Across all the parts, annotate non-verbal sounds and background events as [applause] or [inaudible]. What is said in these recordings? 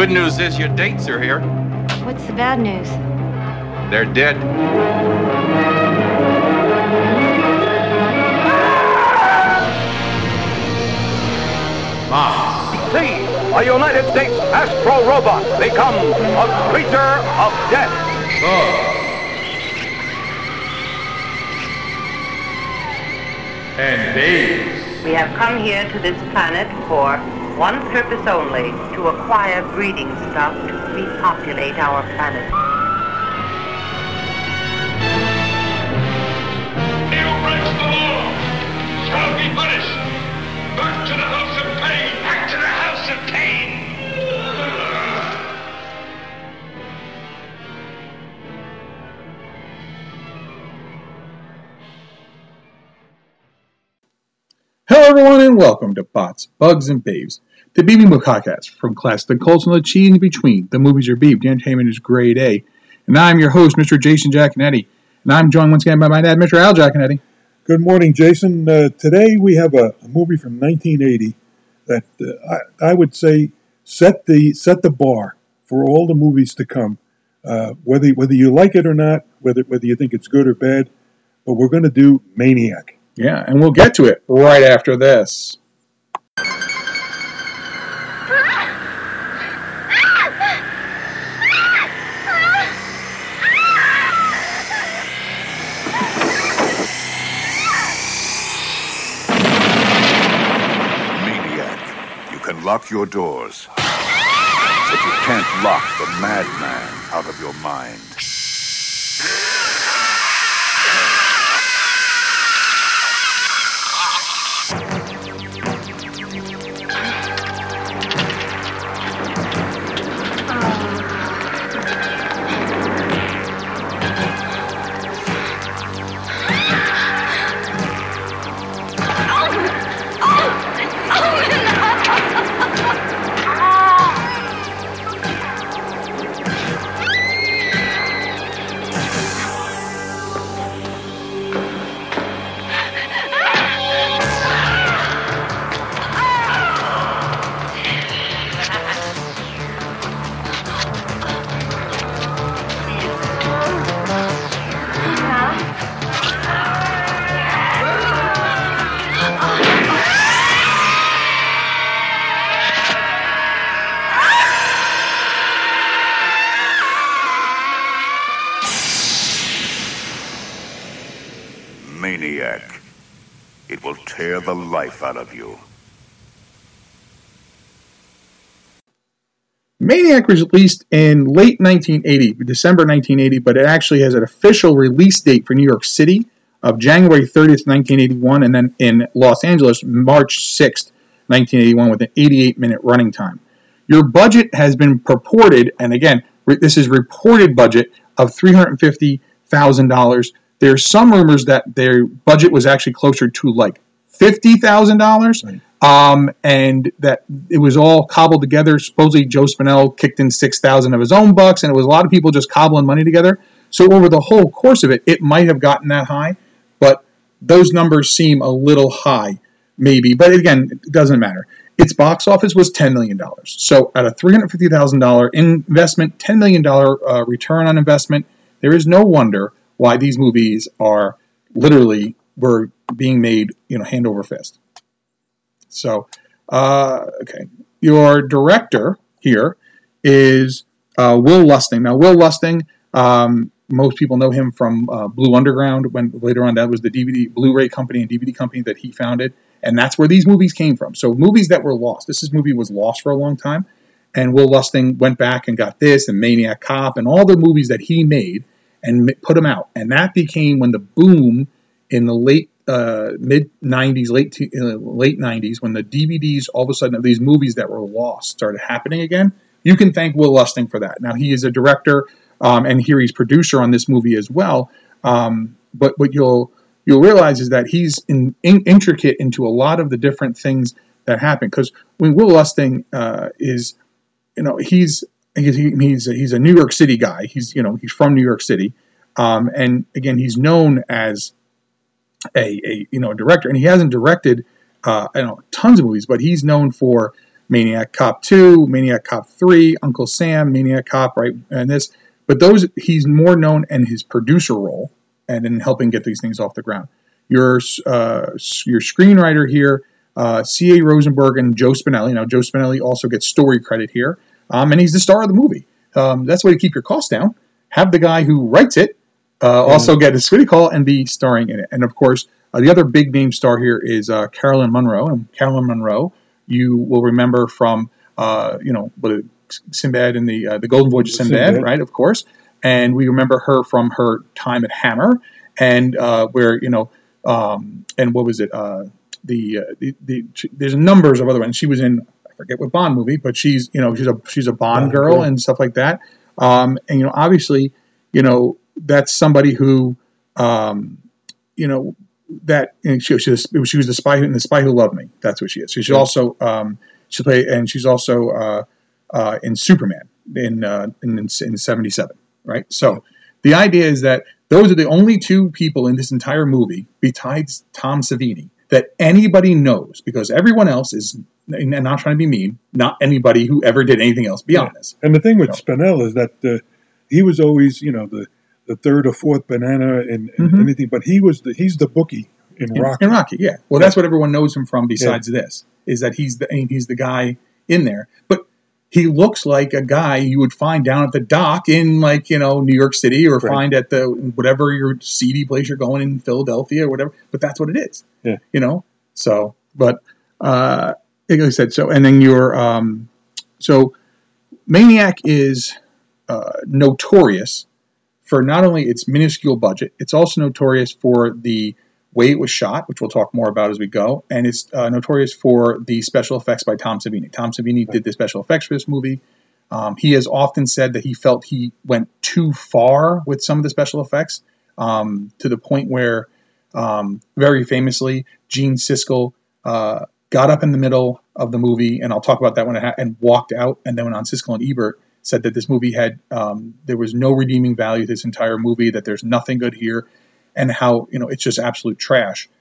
Good news is your dates are here. What's the bad news? They're dead. See a United States Astro Robot become a creature of death. and babes. We have come here to this planet for one purpose only, to acquire breeding stock to repopulate our planet. He who breaks the law shall be punished. Back to the house of pain. Back to the house of pain. Hello, everyone, and welcome to Bots, Bugs, and Babes, the Movie Podcast from class the culture and the cheese in between. The movies are the entertainment is grade A. And I'm your host, Mr. Jason Jaconetti. And I'm joined once again by my dad, Mr. Al Jaconetti. Good morning, Jason. Uh, today we have a, a movie from 1980 that uh, I, I would say set the set the bar for all the movies to come. Uh, whether whether you like it or not, whether whether you think it's good or bad, but we're going to do Maniac. Yeah, and we'll get to it right after this. Lock your doors, but you can't lock the madman out of your mind. Out of you. Maniac was released in late 1980, December 1980, but it actually has an official release date for New York City of January 30th, 1981, and then in Los Angeles, March 6th, 1981, with an 88 minute running time. Your budget has been purported, and again, this is reported budget of $350,000. There's some rumors that their budget was actually closer to like $50,000. Um, and that it was all cobbled together. Supposedly, Joe Spinell kicked in six thousand of his own bucks, and it was a lot of people just cobbling money together. So over the whole course of it, it might have gotten that high, but those numbers seem a little high, maybe. But again, it doesn't matter. Its box office was ten million dollars. So at a three hundred fifty thousand dollar investment, ten million dollar uh, return on investment, there is no wonder why these movies are literally were being made, you know, hand over fist. So, uh, okay, your director here is uh, Will Lustig. Now, Will Lustig, um, most people know him from uh, Blue Underground. When later on, that was the DVD, Blu-ray company and DVD company that he founded, and that's where these movies came from. So, movies that were lost. This is movie was lost for a long time, and Will Lustig went back and got this and Maniac Cop and all the movies that he made and put them out. And that became when the boom in the late uh, mid 90s, late t- uh, late 90s, when the DVDs all of a sudden of these movies that were lost started happening again. You can thank Will Lustig for that. Now he is a director, um, and here he's producer on this movie as well. Um, but what you'll you'll realize is that he's in, in, intricate into a lot of the different things that happen. Because when Will Lustig uh, is, you know, he's he's he's a, he's a New York City guy. He's you know he's from New York City, um, and again he's known as a, a you know a director, and he hasn't directed uh, I know tons of movies, but he's known for Maniac Cop Two, Maniac Cop Three, Uncle Sam, Maniac Cop, right, and this. But those he's more known in his producer role and in helping get these things off the ground. Your uh, your screenwriter here, uh, C.A. Rosenberg and Joe Spinelli. Now Joe Spinelli also gets story credit here, um, and he's the star of the movie. Um, that's the way to keep your costs down. Have the guy who writes it uh, also get a screening call and be starring in it. And of course, uh, the other big name star here is uh, Caroline Munro. And Caroline Munro, you will remember from uh, you know what Sinbad and the uh, the Golden Voyage of Sinbad, Sinbad. right? Of course, and we remember her from her time at Hammer, and uh, where you know, um, and what was it? Uh, the, uh, the the there's numbers of other ones. She was in I forget what Bond movie, but she's you know she's a she's a Bond Bond girl girl. and stuff like that. Um, and you know, obviously, you know that's somebody who, um, you know, that and she, she, was, she was the spy in the spy who loved me. That's what she is. She's Yeah. also um, she played and she's also uh, uh, in Superman in uh, in in '77. Right. So the idea is that those are the only two people in this entire movie, besides Tom Savini, that anybody knows because everyone else is. And I'm not trying to be mean. Not anybody who ever did anything else beyond this. And the thing with No. Spinell is that uh, he was always, you know, the, the third or fourth banana in, in Mhm. anything, but he was the he's the bookie in in, Rocky. in Rocky, yeah. Well, that's what everyone knows him from. Besides this, is that he's the he's the guy in there. But he looks like a guy you would find down at the dock in like you know New York City, or Right. find at the whatever your seedy place you're going in Philadelphia or whatever. But that's what it is. Yeah. You know. So, but uh, like I said, so and then your um, so Maniac is uh, notorious for not only its minuscule budget, it's also notorious for the way it was shot, which we'll talk more about as we go, and it's uh, notorious for the special effects by Tom Savini. Tom Savini did the special effects for this movie. Um, he has often said that he felt he went too far with some of the special effects um, to the point where, um, very famously, Gene Siskel uh, got up in the middle of the movie, and I'll talk about that when it ha- and walked out, and then went on Siskel and Ebert said that this movie had um, there was no redeeming value to this entire movie, that there's nothing good here, and how you know it's just absolute trash. [laughs]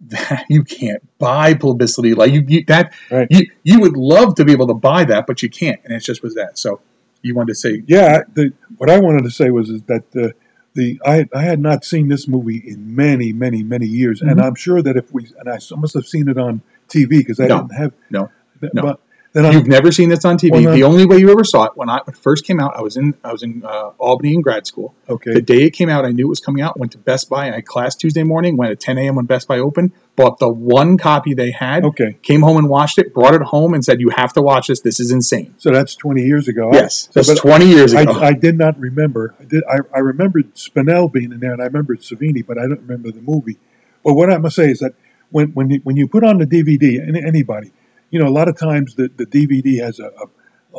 That you can't buy publicity like you, you that Right. you you would love to be able to buy that, but you can't, and it just was that. So you wanted to say Yeah, the, what I wanted to say was is that uh, the I I had not seen this movie in many many many years, and Mhm. I'm sure that if we and I must have seen it on TV because I No. didn't have No. No. But then I'm, You've never seen this on TV. Well. The only way you ever saw it when I when it first came out, I was in I was in uh, Albany in grad school. okay. The day it came out, I knew it was coming out. Went to Best Buy. I had class Tuesday morning. Went at 10 a.m. when Best Buy opened. Bought the one copy they had. Okay. Came home and watched it. Brought it home and said, "You have to watch this. This is insane." So that's 20 years ago. Yes, I, that's 20 years ago. I did not remember. I did. I, I remembered Spinell being in there, and I remembered Savini, but I don't remember the movie. But what I must say is that when when you, when you put on the DVD, any, anybody, you know, a lot of times the, the DVD has a, a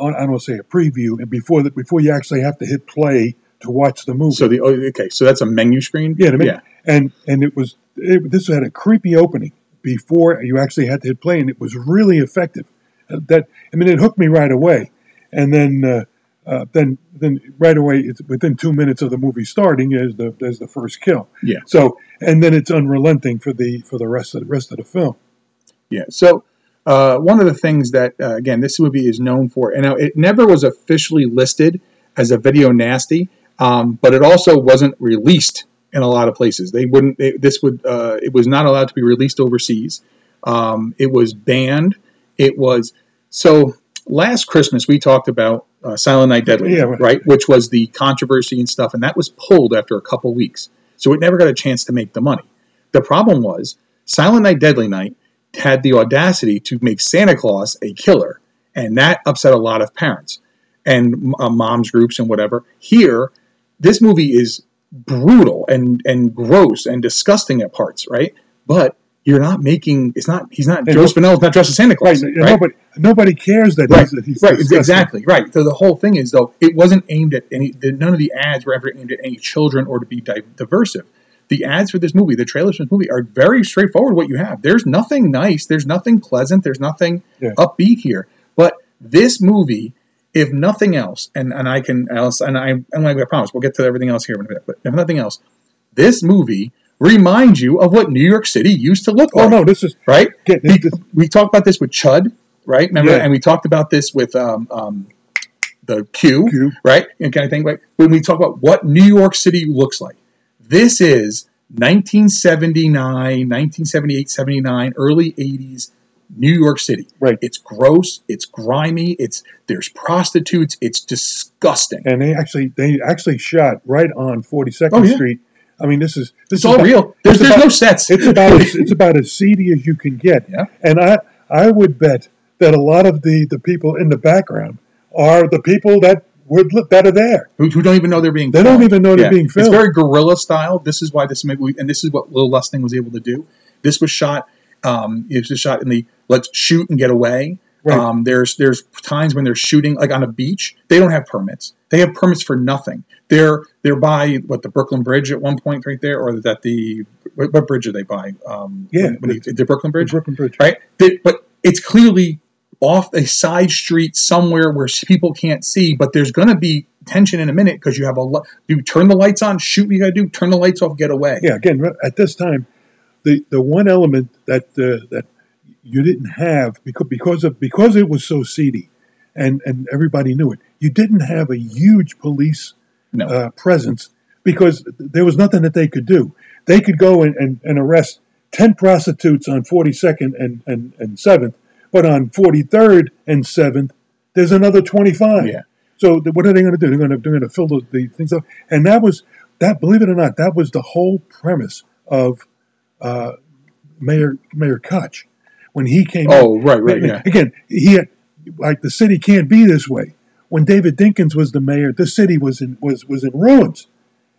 I don't want to say a preview, and before that, before you actually have to hit play to watch the movie. so the oh, okay, so that's a menu screen. yeah, mean, yeah. and and it was it, this had a creepy opening before you actually had to hit play, and it was really effective. Uh, That I mean, it hooked me right away, and then uh, uh, then then right away, it's within two minutes of the movie starting, is the there's the first kill. Yeah. So and then it's unrelenting for the for the rest of the rest of the film. Yeah. So uh, one of the things that uh, again this movie is known for, and now it never was officially listed as a video nasty, um, but it also wasn't released in a lot of places. They wouldn't. They, this would. Uh, it was not allowed to be released overseas. Um, it was banned. It was so. Last Christmas we talked about uh, Silent Night Deadly, Yeah. right? Which was the controversy and stuff, and that was pulled after a couple weeks. So it never got a chance to make the money. The problem was Silent Night Deadly Night had the audacity to make Santa Claus a killer, and that upset a lot of parents and uh, moms groups and whatever. Here, this movie is brutal and and gross and disgusting at parts, right? But you're not making it's not he's not And Joe Spinell's not dressed as Santa Claus, and right? Nobody nobody cares that Right, he's, that he's right, disgusting. exactly, right. So the whole thing is though, it wasn't aimed at any. None of the ads were ever aimed at any children or to be di- diversive. The ads for this movie, the trailers for this movie, are very straightforward. What you have, there's nothing nice, there's nothing pleasant, there's nothing Yeah. upbeat here. But this movie, if nothing else, and and I can else, and I and I promise we'll get to everything else here in a minute. But if nothing else, this movie reminds you of what New York City used to look Oh like no, this is right? Get- we, this- we talked about this with Chud, right? Remember, Yeah. and we talked about this with um, um, the Q, Q. right? And kind of thing. Like when we talk about what New York City looks like, this is 1979, 1978, 79, early 80s New York City. Right. It's gross. It's grimy. It's there's prostitutes. It's disgusting. and they actually they actually shot right on 42nd Oh, yeah. Street. I mean, this is this It's is all about- real. There's, there's about- no sets. It's about as, it's about as [laughs] seedy as you can get. Yeah. And I I would bet that a lot of the the people in the background are the people that that are there. who, who don't even know they're being They don't even know they're being filmed. It's very guerrilla style. This is why this movie, and this is what Will Lustig was able to do. This was shot. Um, it was shot in the let's shoot and get away. Right. Um, there's there's times when they're shooting like on a beach. They don't have permits. They have permits for nothing. They're they're by what the Brooklyn Bridge at one point right there, or that the what, what bridge are they by? Um, Yeah, when, when you- the Brooklyn The Bridge Brooklyn Bridge. right? They, but it's clearly off a side street somewhere where people can't see. But there's going to be tension in a minute because you have a you turn the lights on, shoot what you got to do, turn the lights off, get away. Yeah. Again, at this time, the the one element that uh, that you didn't have because because of because it was so seedy, and and everybody knew it. You didn't have a huge police No, uh, presence because there was nothing that they could do. They could go and, and, and arrest 10 prostitutes on 42nd and, and, and 7th, but on 43rd and 7th, there's another 25. Yeah. So th- what are they going to do? They're going to they're going to fill the, the things up, and that was that. Believe it or not, that was the whole premise of uh, Mayor Mayor Koch when he came. Oh, in. right, right, yeah. Again, he had, like the city can't be this way. When David Dinkins was the mayor, the city was in was was in ruins,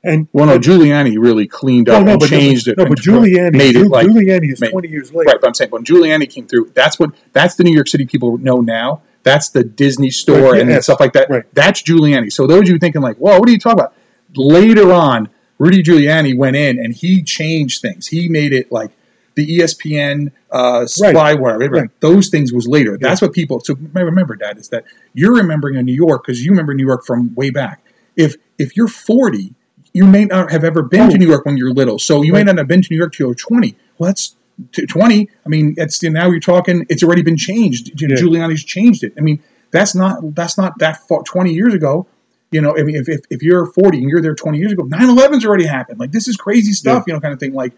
and well, no, Giuliani really cleaned up no, no, and changed no, it. No, but Giuliani, made it like Giuliani is made- twenty years later. right. But I'm saying when Giuliani came through, that's what that's the New York City people know now. That's the Disney store Right, and yes, stuff like that. right. That's Giuliani. So those of you thinking like, "Whoa, what are you talking about?" Later on, Rudy Giuliani went in and he changed things. He made it like the ESPN uh, spyware. Right. right. Those things was later. That's what people. So remember, Dad, is that you're remembering in New York because you remember New York from way back. If if you're 40, you may not have ever been to Oh. New York when you're little. So you may not have been to New York till you're 20. Well, that's t- 20. I mean, it's now you're talking. It's already been changed. Yeah. Giuliani's changed it. I mean, that's not that's not that far, 20 years ago. You know, I mean, if, if, if you're 40 and you're there 20 years ago, 9/11's already happened. Like this is crazy stuff. You know, kind of thing. Like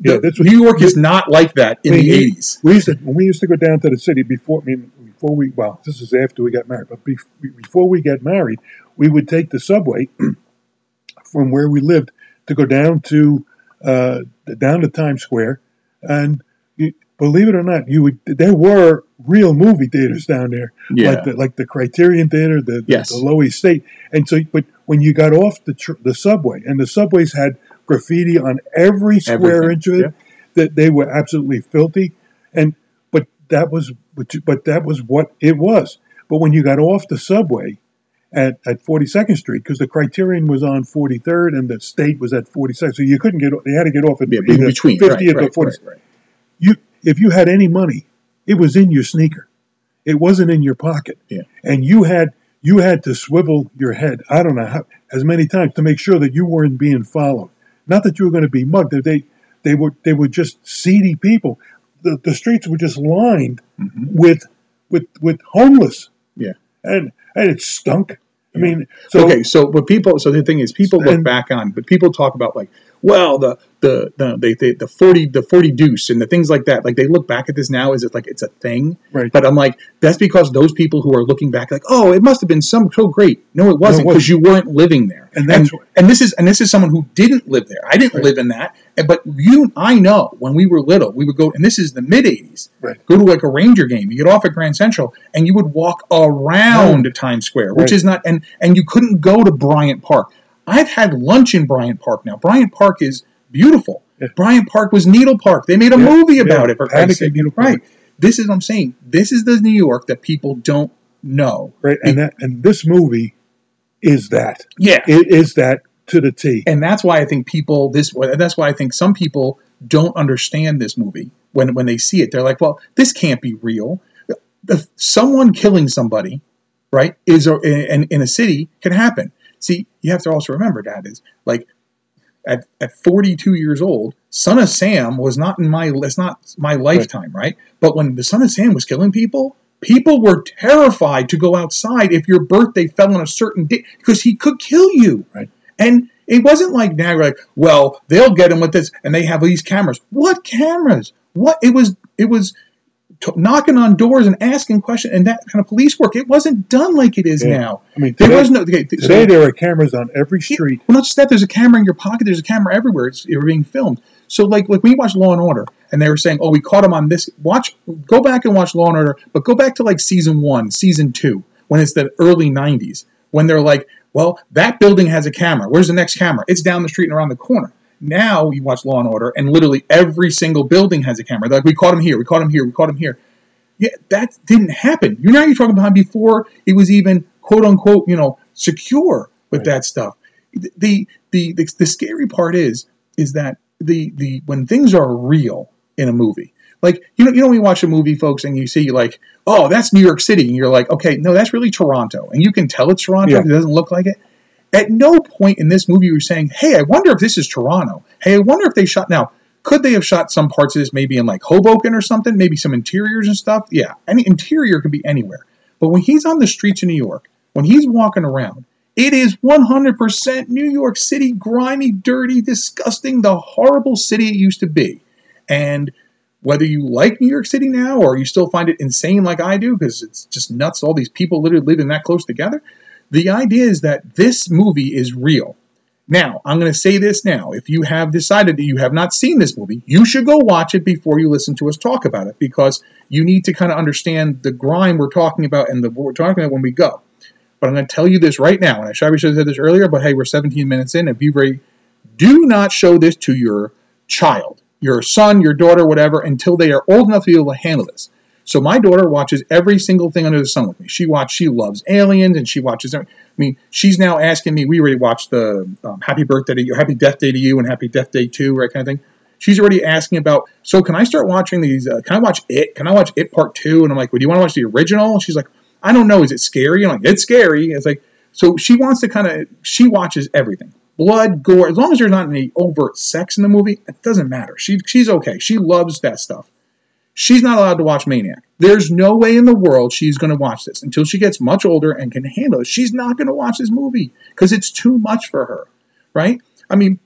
Yeah, the- that's what- New York is not like that in I mean, the we- 80s. We used to when we used to go down to the city before. I mean, before we well, this is after we got married, but bef- before we got married, we would take the subway from where we lived to go down to uh, down to Times Square, and you, believe it or not, you would there were real movie theaters down there, Yeah. like the like the Criterion Theater, the the, Yes. the Lower East State, and so but when you got off the tr- the subway, and the subways had graffiti on every square Everything, inch of it, yeah. that they were absolutely filthy, and but that was but, but that was what it was. But when you got off the subway at, at 42nd Street, because the Criterion was on 43rd and the State was at 42nd, so you couldn't get they had to get off at Yeah, between. 50th right, or right, 40th. right. You if you had any money, it was in your sneaker. It wasn't in your pocket. Yeah. And you had you had to swivel your head. I don't know how as many times to make sure that you weren't being followed. Not that you were going to be mugged. They they were they were just seedy people. The the streets were just lined with with with homeless. Mm-hmm. Yeah. And and it stunk. I mean, so okay, so but people, so the thing is, people look And- back on, but people talk about like, well, the the the they, they, the forty the forty deuce and the things like that. Like they look back at this now as if like it's a thing. Right. But I'm like, that's because those people who are looking back, like, oh, it must have been some so great. No, it wasn't because you weren't living there. And that's and, what- and this is and this is someone who didn't live there. I didn't Right. live in that. But you, I know when we were little, we would go, and this is the mid '80s. Right. Go to like a Ranger game. You get off at Grand Central, and you would walk around Times Square, which Right. is not, and and you couldn't go to Bryant Park. I've had lunch in Bryant Park now. Bryant Park is beautiful. Yeah. Bryant Park was Needle Park. They made a Yeah, movie yeah. about it. For Panic Christ's. Needle Park. Right. This is what I'm saying. This is the New York that people don't know. Right, and that and this movie is that. Yeah. It is that to the T. and that's why I think people this that's why I think some people don't understand this movie when when they see it. They're like, well, this can't be real. If someone killing somebody, right, is a- in, in a city can happen. See, you have to also remember, Dad, is like at, at 42 years old, Son of Sam was not in my it's not my lifetime, right? But when the Son of Sam was killing people, people were terrified to go outside if your birthday fell on a certain day because he could kill you. Right. And it wasn't like now you're like, well, they'll get him with this, and they have these cameras. What cameras? What it was? It was t- knocking on doors and asking questions and that kind of police work. It wasn't done like it is Yeah. now. I mean, there was no. Okay, th- Today there are cameras on every street. well, not just that. There's a camera in your pocket. There's a camera everywhere. It's you're being filmed. So, like, like when you watch Law and Order, and they were saying, "Oh, we caught him on this." Watch, go back and watch Law and Order, but go back to like season one, season two, when it's the early '90s, when they're like, "Well, that building has a camera. Where's the next camera? It's down the street and around the corner." Now you watch Law and Order, and literally every single building has a camera. They're like, "We caught him here. We caught him here. We caught him here." Yeah, that didn't happen. You know, you're talking about before it was even quote unquote, you know, secure with that stuff. The, the the the scary part is is that the the when things are real in a movie, like you know you know when you watch a movie, folks, and you see like, oh, that's New York City, and you're like, okay, no, that's really Toronto, and you can tell it's Toronto. Yeah. It doesn't look like it. At no point in this movie you're saying, hey, I wonder if this is Toronto. Hey, I wonder if they shot now. Could they have shot some parts of this maybe in like Hoboken or something? Maybe some interiors and stuff? Yeah, any interior could be anywhere. But when he's on the streets of New York, when he's walking around, it is 100% New York City, grimy, dirty, disgusting, the horrible city it used to be. And whether you like New York City now or you still find it insane like I do, because it's just nuts, all these people literally living that close together, the idea is that this movie is real. Now, I'm going to say this now. If you have decided that you have not seen this movie, you should go watch it before you listen to us talk about it because you need to kind of understand the grime we're talking about and the what we're talking about when we go. But I'm going to tell you this right now, and I should have said this earlier, but hey, we're 17 minutes in, and be very, do not show this to your child, your son, your daughter, whatever, until they are old enough to be able to handle this. So my daughter watches every single thing under the sun with me. She watch, she loves aliens, and she watches. I mean, she's now asking me. We already watched the um, Happy Birthday to You, Happy Death Day to You, and Happy Death Day Two, right kind of thing. She's already asking about. So can I start watching these? Uh, can I watch it? Can I watch it Part Two? And I'm like, well, do you want to watch the original? And she's like, I don't know. Is it scary? I'm like, it's scary. It's like, so she wants to kind of. She watches everything. Blood, gore, as long as there's not any overt sex in the movie, it doesn't matter. She, she's okay. She loves that stuff. She's not allowed to watch Maniac. There's no way in the world she's going to watch this until she gets much older and can handle it. She's not going to watch this movie because it's too much for her, right? I mean,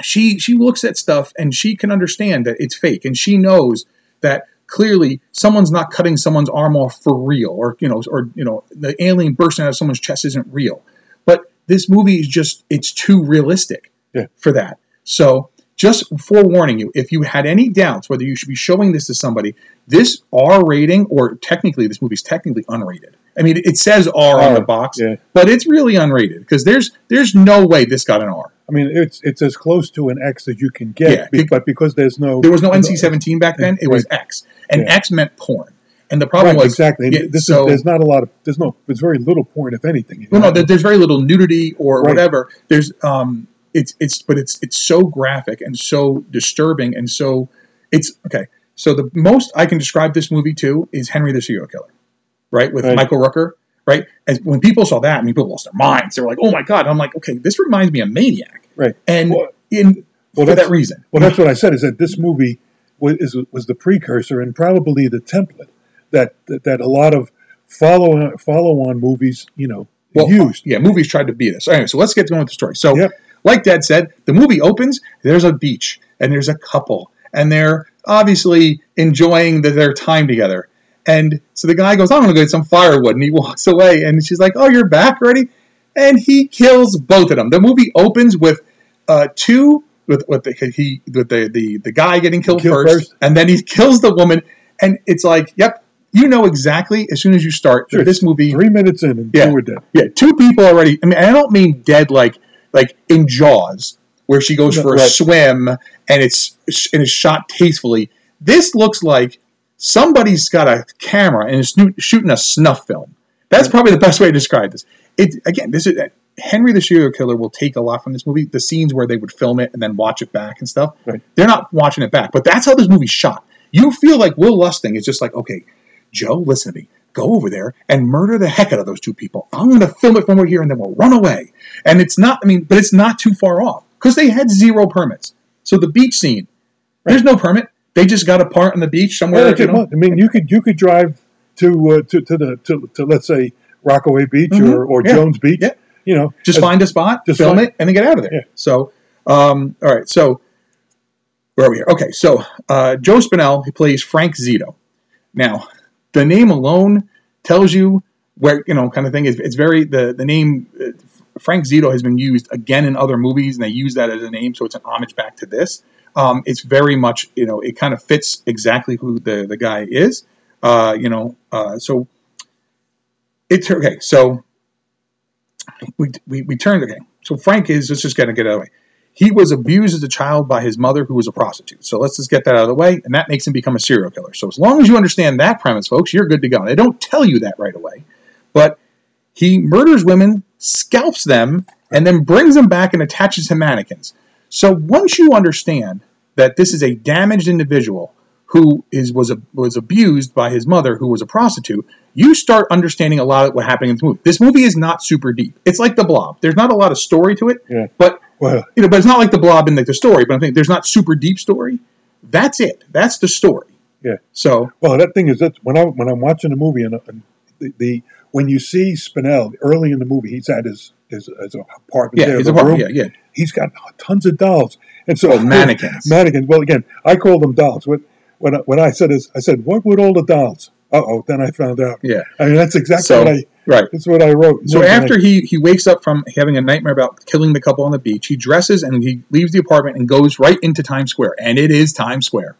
she she looks at stuff and she can understand that it's fake and she knows that clearly someone's not cutting someone's arm off for real or you know or you know the alien bursting out of someone's chest isn't real. But this movie is just it's too realistic Yeah. for that. So just forewarning you, if you had any doubts whether you should be showing this to somebody, this R rating, or technically this movie's technically unrated. I mean, it says R on the box, yeah. but it's really unrated because there's there's no way this got an R. I mean, it's it's as close to an X as you can get, Yeah, but because there's no There was no NC-17 back then; it was X, and Yeah. X meant porn. And the problem Right, was exactly. yeah, this so is, there's not a lot of there's no there's very little porn, if anything. you well, no, know? there- there's very little nudity or Right. whatever. There's um, it's it's but it's it's so graphic and so disturbing and so it's okay. So the most I can describe this movie to is Henry the Serial Killer, right? With Right. Michael Rooker, right? As when people saw that, I mean, people lost their minds. They were like, "Oh my god!" And I'm like, "Okay, this reminds me of Maniac," right. and Well- in well, for that reason. Well, that's what I said. Is that this movie was is, was the precursor and probably the template that that, that a lot of follow follow on movies, you know, well, used. Yeah, movies tried to be this. Anyway, so let's get going with the story. So, Yep. Like Dad said, the movie opens. There's a beach and there's a couple, and they're obviously enjoying the, their time together. And so the guy goes, "I'm going to go get some firewood," and he [laughs] walks away. And she's like, "Oh, you're back already?" And he kills both of them. The movie opens with uh, two with with the he with the the, the guy getting killed Killed first, first. and then he kills the woman. And it's like, yep, you know exactly as soon as you start Sure, this movie Three minutes in and Yeah. two were dead. yeah, two people already. I mean, I don't mean dead like like in Jaws, where she goes for a Right. swim and it's and it's shot tastefully. This looks like somebody's got a camera and is shooting a snuff film. That's probably the best way to describe this. It again, this is Henry the Serial Killer will take a lot from this movie. The scenes where they would film it and then watch it back and stuff. Right. They're not watching it back, but that's how this movie's shot. You feel like Will Lustig is just like, okay, Joe, listen to me. Go over there and murder the heck out of those two people. I'm going to film it from over here and then we'll run away. And it's not, I mean, but it's not too far off because they had zero permits. So the beach scene, there's no permit. They just got a part on the beach somewhere. Well, you know? I mean, you could you could drive to uh, to to the to, to let's say Rockaway Beach Mhm. or, or Yeah. Jones Beach. Yeah. You know, just as- find a spot, just film find- it, and then get out of there. Yeah. So, um, all right. So, where are we here? Okay. So, uh, Joe Spinell, he plays Frank Zito. Now, the name alone tells you where, you know, kind of thing. It's, it's very, the, the name uh, Frank Zito has been used again in other movies, and they use that as a name. So, it's an homage back to this. Um, it's very much, you know, it kind of fits exactly who the, the guy is. Uh, you know, uh, so it's okay. So, we, we, we turned okay. So Frank is let's just get get it out of the way. He was abused as a child by his mother, who was a prostitute. So let's just get that out of the way, and that makes him become a serial killer. So as long as you understand that premise, folks, you're good to go. They don't tell you that right away, but he murders women, scalps them, and then brings them back and attaches to mannequins. So once you understand that this is a damaged individual who is was a, was abused by his mother, who was a prostitute, you start understanding a lot of what happened in this movie. This movie is not super deep. It's like The Blob. There's not a lot of story to it, Yeah. but Well, you know, but it's not like The Blob in like the story. But I'm thinking there's not super deep story. That's it. That's the story. Yeah. So well, that thing is that when I when I'm watching the movie and, and the, the when you see Spinell early in the movie, he's at his his, his apartment yeah, there, his the apartment. room. Yeah, yeah. He's got tons of dolls, and so Oh, mannequins. [laughs] mannequins. Well, again, I call them dolls. What when I, when I said is I said, what would all the dolls? Uh oh, then I found out. Yeah. I mean that's exactly So what I right. that's what I wrote. So And I- after he, he wakes up from having a nightmare about killing the couple on the beach, he dresses and he leaves the apartment and goes right into Times Square, and it is Times Square,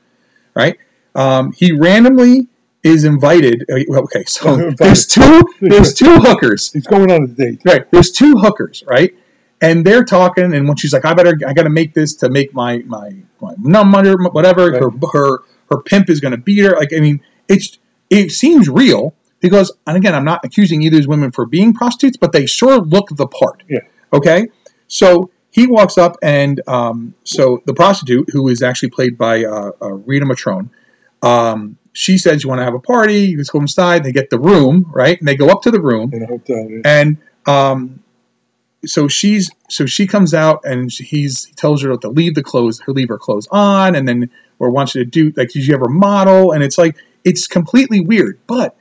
right? Um, he randomly is invited. uh, Okay, so [laughs] invited. there's two there's [laughs] two hookers, he's going on a date. right? There's two hookers, right? And they're talking, and when she's like, "I better, I got to make this to make my my, my number, whatever," her her her pimp is going to beat her. Like, I mean, it's it seems real because, and again, I'm not accusing either of these women for being prostitutes, but they sure look the part. Yeah. Okay. So he walks up, and um, so the prostitute, who is actually played by uh, uh, Rita Montone, um, she says, "You want to have a party? You just go inside." They get the room, right? And they go up to the room, in a hotel. yeah. and um, so she's so she comes out and he's he tells her to leave the clothes, her leave her clothes on, and then or wants you to do like, did you ever model? And it's like it's completely weird. But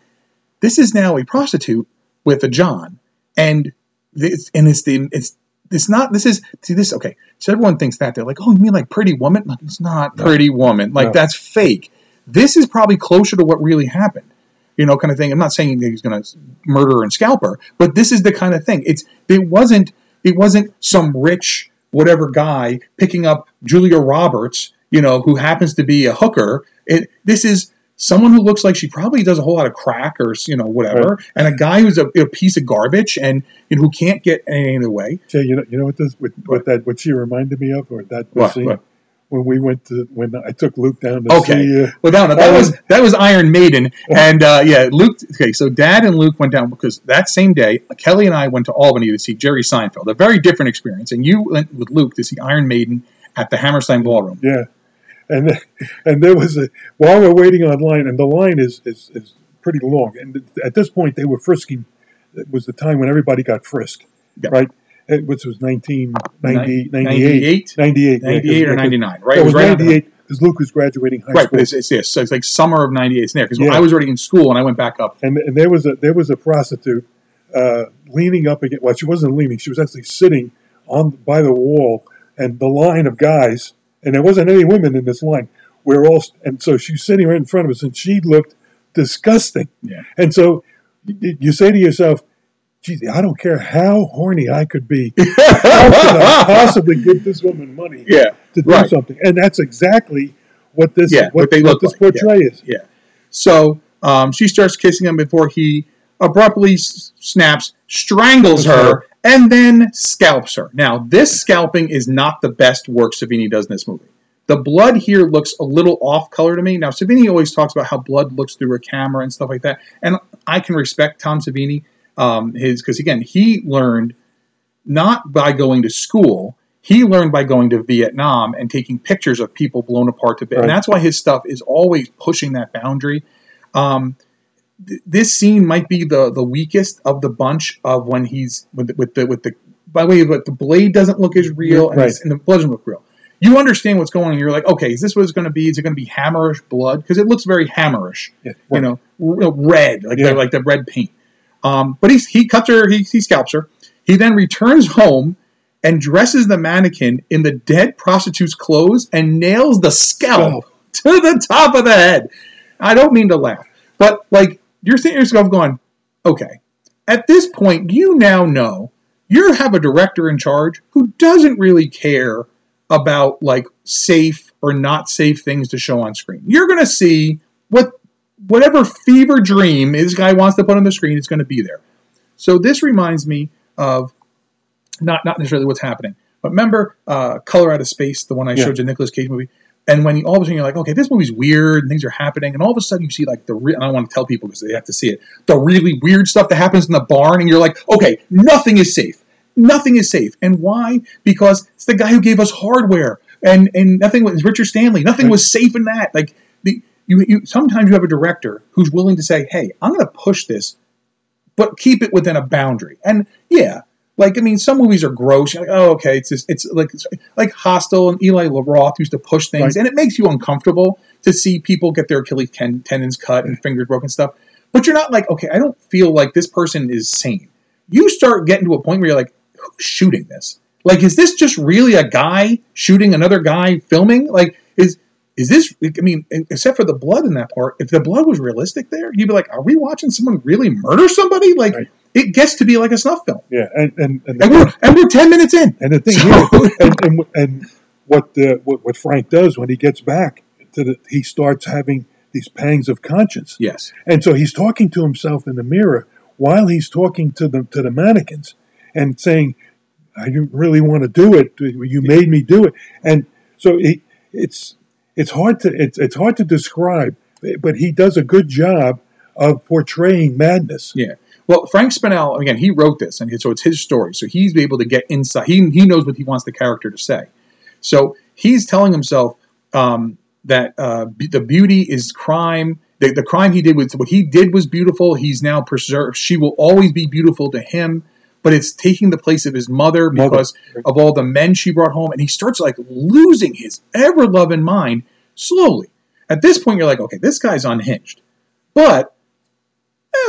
this is now a prostitute with a John, and this and it's the it's it's not this is see this okay. So everyone thinks that they're like, oh, you mean like Pretty Woman? Like it's not Pretty Woman. Like No. that's fake. This is probably closer to what really happened you know, kind of thing. I'm not saying that he's going to murder and scalp her, but this is the kind of thing. It's it wasn't it wasn't some rich whatever guy picking up Julia Roberts, you know, who happens to be a hooker. It this is someone who looks like she probably does a whole lot of crack or you know whatever, and a guy who's a, a piece of garbage and you know who can't get anything in the way. Jay, you know, you know what this, what, what that, what she reminded me of, or that What? scene What? when we went to, when I took Luke down to Okay. see. Uh, Well, no, that Oh. was that was Iron Maiden, and uh, yeah, Luke. Okay, so Dad and Luke went down because that same day, Kelly and I went to Albany to see Jerry Seinfeld. A very different experience, and you went with Luke to see Iron Maiden at the Hammerstein Ballroom. yeah, and [laughs] and there was a while we're waiting online, and the line is is, is pretty long. And at this point, they were frisking. It was the time when everybody got frisked, Yeah. right? It, which was 1990, Nin- 98, 98, yeah, 98 or because- 99, right? It It was was right 98 because Luke was graduating high Right, school. but it's, it's, yes, it's like summer of '98 in there because Yeah. I was already in school and I went back up. and and there was a there was a prostitute uh, leaning up against. Well, she wasn't leaning; she was actually sitting on by the wall, and the line of guys, and there wasn't any women in this line. We're all, and so she's sitting right in front of us, and she looked disgusting. Yeah. And so you, say to yourself, "Geez, I don't care how horny I could be. [laughs] How could I possibly give this woman money Yeah, to do right. something?" And that's exactly what this Yeah, what, what they what look this like, portray is. Yeah. So um, she starts kissing him before he abruptly snaps, strangles her. And then scalps her. Now, this scalping is not the best work Savini does in this movie. The blood here looks a little off color to me. Now, Savini always talks about how blood looks through a camera and stuff like that, and I can respect Tom Savini, um, his because again, he learned not by going to school. He learned by going to Vietnam and taking pictures of people blown apart to bits. And that's why his stuff is always pushing that boundary. Um, th- this scene might be the the weakest of the bunch of when he's with the, with the with the by the way, but the blade doesn't look as real and, and the blood doesn't look real. You understand what's going on. You're like, okay, is this what it's going to be? Is it going to be hammerish blood? Because it looks very hammerish, Yeah, you know, red, like Yeah. the, like the red paint. Um, but he's, he cuts her, he, he scalps her. He then returns home and dresses the mannequin in the dead prostitute's clothes and nails the scalp [laughs] to the top of the head. I don't mean to laugh, but like you're sitting yourself going, okay, at this point, you now know you have a director in charge who doesn't really care about like safe or not safe things to show on screen. You're going to see what whatever fever dream this guy wants to put on the screen is going to be there. So this reminds me of not not necessarily what's happening, but remember uh, Color Out of Space, the one I Yeah. showed you, Nicolas Cage movie. And when you, all of a sudden you're like, okay, this movie's weird and things are happening, and all of a sudden you see like the I don't want to tell people because they have to see it, the really weird stuff that happens in the barn, and you're like, okay, nothing is safe, nothing is safe, and why? Because it's the guy who gave us hardware, and and nothing was Richard Stanley, nothing was safe in that. Like the you, you sometimes you have a director who's willing to say, hey, I'm going to push this but keep it within a boundary. And yeah, like I mean, some movies are gross. You're like, oh, okay, it's just, it's like it's like Hostel and Eli Roth used to push things, Right. and it makes you uncomfortable to see people get their Achilles ten- tendons cut and fingers broken and stuff. But you're not like, okay, I don't feel like this person is sane. You start getting to a point where you're like, who's shooting this? Like, is this just really a guy shooting another guy filming? Like, is is this? I mean, except for the blood in that part, if the blood was realistic there, you'd be like, are we watching someone really murder somebody? Like, Right. It gets to be like a snuff film, Yeah, and and and, and we're and we're ten minutes in. and the thing So- here, [laughs] and, and, and what, uh, what what Frank does when he gets back to the, he starts having these pangs of conscience, Yes, and so he's talking to himself in the mirror while he's talking to the to the mannequins and saying, "I didn't really want to do it. You made me do it." And so he, it's it's hard to it's it's hard to describe, but he does a good job of portraying madness. yeah. Well, Frank Spinell again, he wrote this, and so it's his story. So he's able to get inside. He he knows what he wants the character to say. So he's telling himself um, that uh, be- the beauty is crime. The, the crime he did was what he did was beautiful. He's now preserved. She will always be beautiful to him, but it's taking the place of his mother Mother. because of all the men she brought home, and he starts like losing his ever loving mind slowly. At this point, you're like, okay, this guy's unhinged, but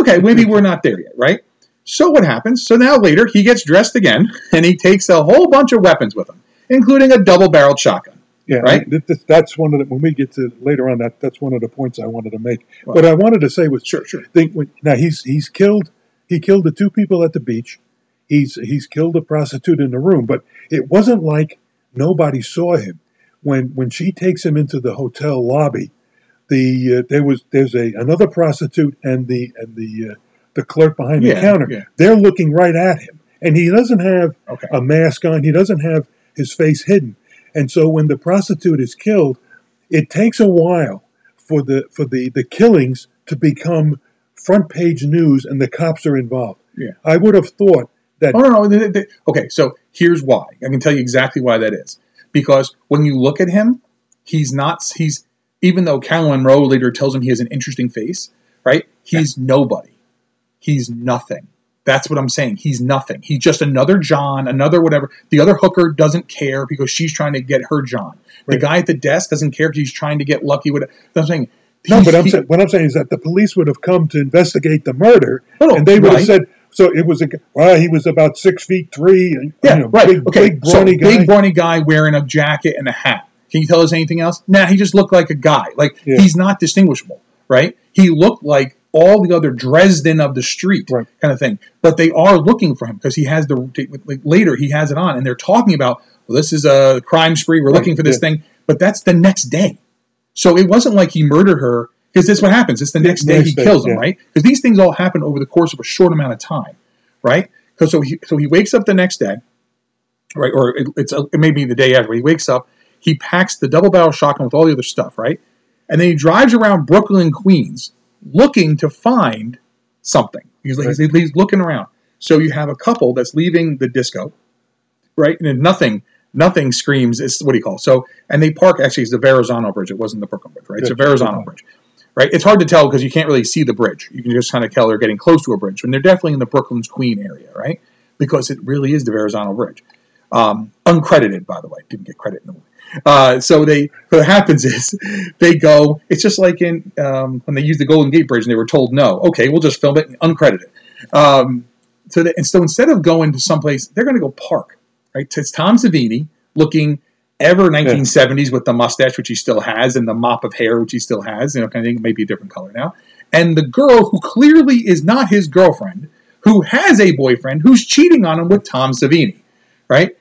okay, maybe we're not there yet, right? So what happens? So now later he gets dressed again, [laughs] and he takes a whole bunch of weapons with him, including a double-barreled shotgun. Yeah, Right? th- th- that's one of the when we get to later on that that's one of the points I wanted to make. What I wanted to say was Sure, sure. think when, now he's he's killed he killed the two people at the beach. He's he's killed a prostitute in the room, but it wasn't like nobody saw him when when she takes him into the hotel lobby. The uh, there was there's a another prostitute and the and the uh, the clerk behind Yeah, the counter. yeah. They're looking right at him, and he doesn't have Okay. a mask on. He doesn't have his face hidden. And so when the prostitute is killed, it takes a while for the for the, the killings to become front page news and the cops are involved. Yeah. I would have thought that Oh no, no. th- th- Okay, so here's why. I can tell you exactly why that is. Because when you look at him, he's not. He's even though Caroline Munro later tells him he has an interesting face, right? He's nobody. He's nothing. That's what I'm saying. He's nothing. He's just another John, another whatever. The other hooker doesn't care because she's trying to get her John. The guy at the desk doesn't care because he's trying to get lucky with it. I'm saying. no, but I'm he- saying, what I'm saying is that the police would have come to investigate the murder, Oh, and they would right. have said, so it was a well, he was about six feet three, and Yeah, you know, right. big, okay, big so guy. big brawny guy wearing a jacket and a hat. Can you tell us anything else? Nah, he just looked like a guy. Like Yeah. he's not distinguishable, right? He looked like all the other Dresden of the street, Right. kind of thing. But they are looking for him because he has the like, later he has it on, and they're talking about well, this is a crime spree. We're Right, looking for this yeah. thing, but that's the next day. So it wasn't like he murdered her because this is what happens. It's the next day next he day, kills him, yeah. right? Because these things all happen over the course of a short amount of time, right? 'Cause so he so he wakes up the next day, right? Or it, it's it may be the day after. He wakes up, he packs the double barrel shotgun with all the other stuff, right? And then he drives around Brooklyn, Queens, looking to find something. He's, he's, he's looking around. So you have a couple that's leaving the disco, right? And then nothing, nothing screams. It's what do you call? it? So and they park. Actually, it's the Verrazano Bridge. It wasn't the Brooklyn Bridge, right? It's the. Verrazano Bridge, right? It's hard to tell because you can't really see the bridge. You can just kind of tell they're getting close to a bridge, and they're definitely in the Brooklyn's Queen area, right? Because it really is the Verrazano Bridge. Um, uncredited, by the way, didn't get credit in the movie. Uh, so they, what happens is [laughs] they go. It's just like in um, when they used the Golden Gate Bridge and they were told no. Okay, we'll just film it uncredited. Um, so that, and so instead of going to someplace, they're going to go park. Right? It's Tom Savini looking ever 1970s with the mustache, which he still has, and the mop of hair, which he still has. You know, kind of thing. Maybe a different color now. And the girl who clearly is not his girlfriend, who has a boyfriend who's cheating on him with Tom Savini, right?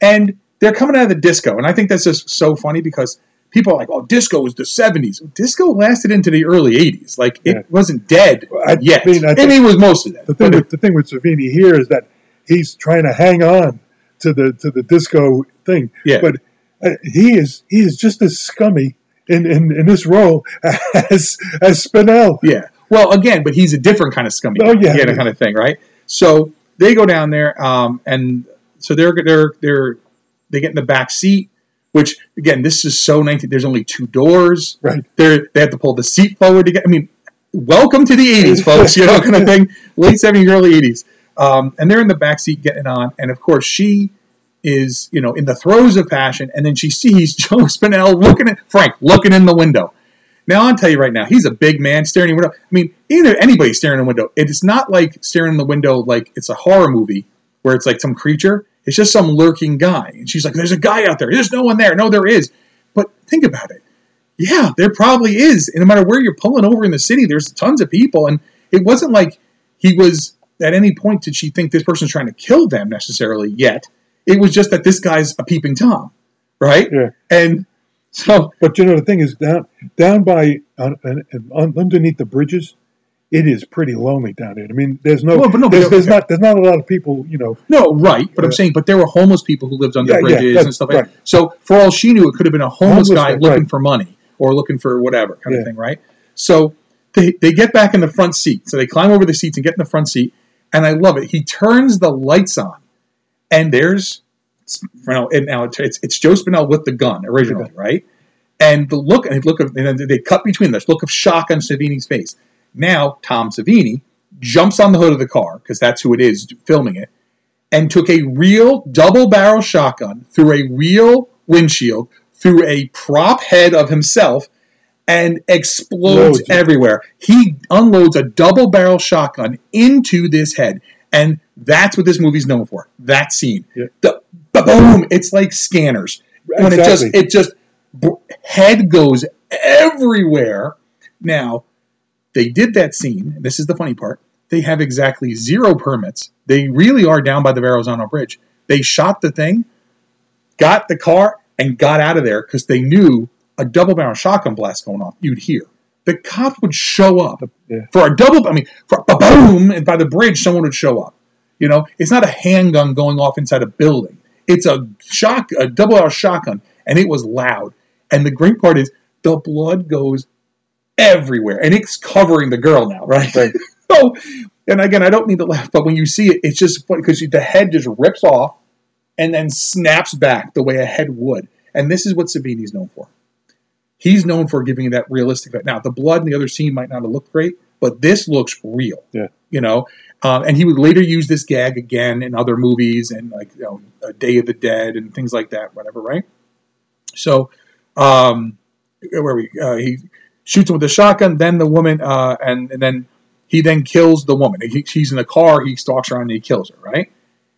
And they're coming out of the disco, and I think that's just so funny because people are like, "Oh, disco was the '70s. Disco lasted into the early '80s. Like it Yeah. wasn't dead I yet. mean, I it was mostly that. The thing with the thing with Savini here is that he's trying to hang on to the to the disco thing. Yeah. But uh, he is he is just as scummy in, in, in this role [laughs] as as Spinell. Yeah. Well, again, but he's a different kind of scummy. Oh, yeah. kind of thing, right? So they go down there, um, and so they're they're they're they get in the back seat. Which again, this is so 19. There's only two doors. Right. They're they have to pull the seat forward to get. I mean, welcome to the 80s, folks. You know, kind of thing. Late 70s, early 80s. Um, and they're in the back seat getting on, and of course she is, you know, in the throes of passion, and then she sees [laughs] Joe Spinell looking at Frank looking in the window. Now I'll tell you right now, he's a big man staring in the window. I mean, either anybody staring in the window. It's not like staring in the window like it's a horror movie where it's like some creature. It's just some lurking guy. And she's like, There's a guy out there. There's no one there. No, there is. But think about it. Yeah, there probably is. And no matter where you're pulling over in the city, there's tons of people. And it wasn't like he was at any point did she think this person's trying to kill them necessarily yet. It was just that this guy's a peeping Tom. Right? Yeah. And so But you know the thing is down down by on, on, on- underneath the bridges, it is pretty lonely down there. I mean, there's no, Well, but no, but- there's, there's okay. not there's not a lot of people. You know, No, right. But I'm saying, but there were homeless people who lived under Yeah, yeah, bridges that's and stuff like right. that. So for all she knew, it could have been a homeless, Homeless guy looking right. for money or looking for whatever kind Yeah. of thing, right? So they, they get back in the front seat. So they climb over the seats and get in the front seat. And I love it. He turns the lights on, and there's now, and now it's, it's, Joe Spinell with the gun originally, right? And the look and the look of and then they cut between this look of shock on Savini's face. Now Tom Savini jumps on the hood of the car because that's who it is filming it, and took a real double barrel shotgun through a real windshield through a prop head of himself and explodes Loads everywhere. He unloads a double barrel shotgun into this head. And that's what this movie's known for. That scene. Yeah. The, boom. It's like scanners. When it just it just head goes everywhere. Now, they did that scene. This is the funny part. They have exactly zero permits. They really are down by the Verrazano Bridge. They shot the thing, got the car, and got out of there because they knew a double barrel shotgun blast going off. You'd hear the cops would show up Yeah. for a double. I mean, for a boom, and by the bridge, someone would show up. You know, it's not a handgun going off inside a building. It's a shock, a double barrel shotgun, and it was loud. And the great part is the blood goes everywhere, and it's covering the girl now, right? Right. [laughs] so, and again, I don't mean to laugh, but when you see it, it's just funny because the head just rips off and then snaps back the way a head would. And this is what Savini's known for. He's known for giving that realistic. Now, the blood in the other scene might not have looked great, but this looks real. Yeah. You know, um, and he would later use this gag again in other movies and like you know, A Day of the Dead and things like that, whatever, right? So, um, where we uh, he shoots him with a shotgun, then the woman, uh, and and then he then kills the woman. He, she's in the car. He stalks around and he kills her, right?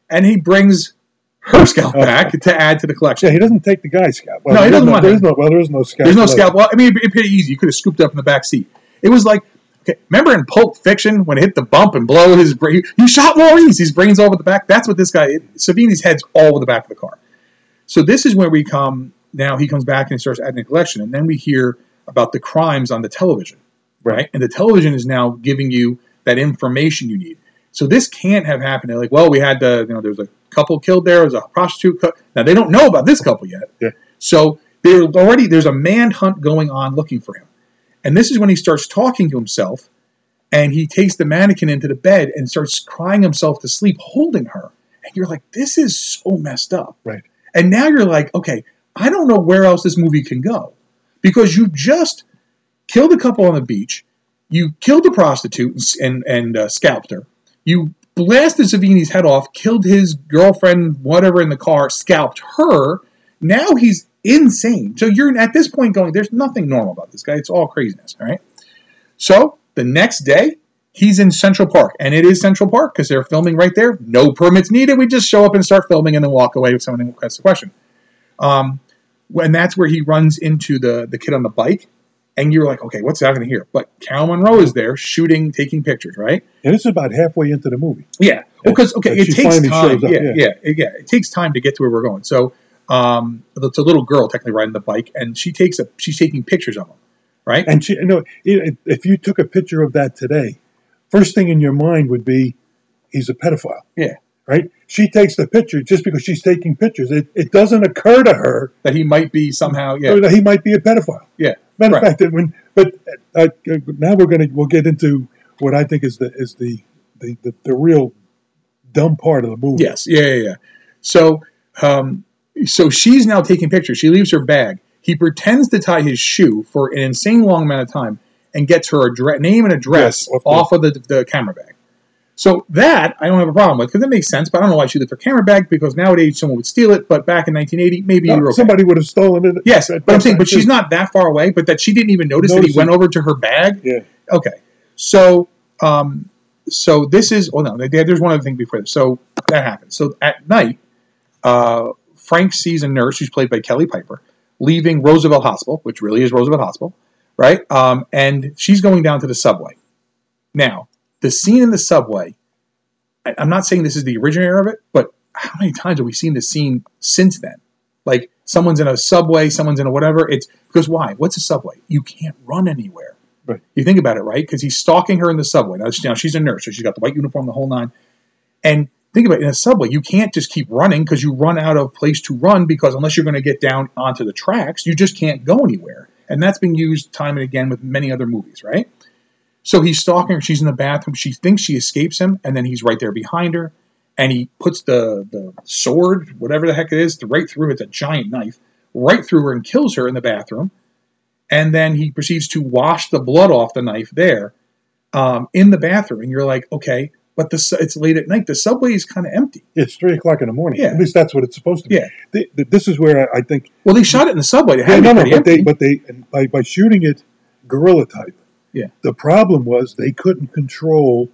And he brings her scalp back to add to the collection. yeah, he doesn't take the guy's scalp. No, he doesn't want There it. is no well, there is no scalp. There's no left. scalp. Well, I mean, it'd be pretty easy. You could have scooped up in the back seat. It was like, okay, remember in Pulp Fiction when it hit the bump and blow his brain? You shot Maurice. His brains all over the back. That's what this guy. Savini's head's all over the back of the car. So this is where we come. Now he comes back and starts adding a collection, and then we hear about the crimes on the television, right? And the television is now giving you that information you need. So this can't have happened. They're like, well, we had the, you know, there's a couple killed there. There's a prostitute. cou- Now they don't know about this couple yet. Yeah. So there already there's a manhunt going on looking for him, and this is when he starts talking to himself, and he takes the mannequin into the bed and starts crying himself to sleep, holding her. And you're like, this is so messed up. Right. And now you're like, okay, I don't know where else this movie can go, because you just killed a couple on the beach, you killed a prostitute and and, and uh, scalped her, you blasted Savini's head off, killed his girlfriend, whatever, in the car, scalped her. Now he's insane. So you're at this point going, there's nothing normal about this guy. It's all craziness. All right. So the next day, he's in Central Park, and it is Central Park because they're filming right there. No permits needed. We just show up and start filming, and then walk away if someone asks a question. Um, and that's where he runs into the the kid on the bike, and you're like, okay, what's happening here? But Carol Munro is there shooting, taking pictures, right? And it's about halfway into the movie. Yeah, because okay, it takes time. yeah, yeah. yeah, it- yeah, It takes time to get to where we're going. So, um, it's a little girl technically riding the bike, and she takes a she's taking pictures of him, right? And she, you know, if you took a picture of that today, first thing in your mind would be, he's a pedophile, yeah, right? She takes the picture just because she's taking pictures. It, it doesn't occur to her that he might be somehow. Yeah, that he might be a pedophile. yeah, Matter Right. of fact, that when but uh, now we're gonna we'll get into what I think is the is the the, the, the real dumb part of the movie. yes, yeah, yeah, yeah. So, um, so she's now taking pictures. She leaves her bag. He pretends to tie his shoe for an insane long amount of time and gets her address, name and address Yes, of off of the, the camera bag. So that I don't have a problem with because it makes sense. But I don't know why she left her camera bag because nowadays someone would steal it. But back in 1980, maybe No, okay. somebody would have stolen it. Yes, but I'm saying, but she's not that far away. But that she didn't even notice that he Notice went it. over to her bag. Yeah. Okay, so um, so this is. Oh no, there's one other thing before this. So that happens. So at night, uh, Frank sees a nurse who's played by Kelly Piper leaving Roosevelt Hospital, which really is Roosevelt Hospital, right? Um, and she's going down to the subway. Now, the scene in the subway. I, I'm not saying this is the originator of it, but how many times have we seen this scene since then? Like someone's in a subway, someone's in a whatever. It's because why? What's a subway? You can't run anywhere. Right. You think about it, right? Because he's stalking her in the subway. Now, now she's a nurse, so she's got the white uniform, the whole nine. And think about it, in a subway, you can't just keep running because you run out of place to run because unless you're going to get down onto the tracks, you just can't go anywhere. And that's been used time and again with many other movies, right? So he's stalking her. She's in the bathroom. She thinks she escapes him, and then he's right there behind her. And he puts the the sword, whatever the heck it is, right through. It's a giant knife, right through her, and kills her in the bathroom. And then he proceeds to wash the blood off the knife there, um, in the bathroom. And you're like, okay, but the it's late at night. The subway is kind of empty. It's three o'clock in the morning. Yeah. At least that's what it's supposed to be. Yeah. Th- th- this is where I, I think. Well, they shot it in the subway. It Yeah, no, no, but they, but they, by, by shooting it guerrilla type. Yeah. The problem was they couldn't control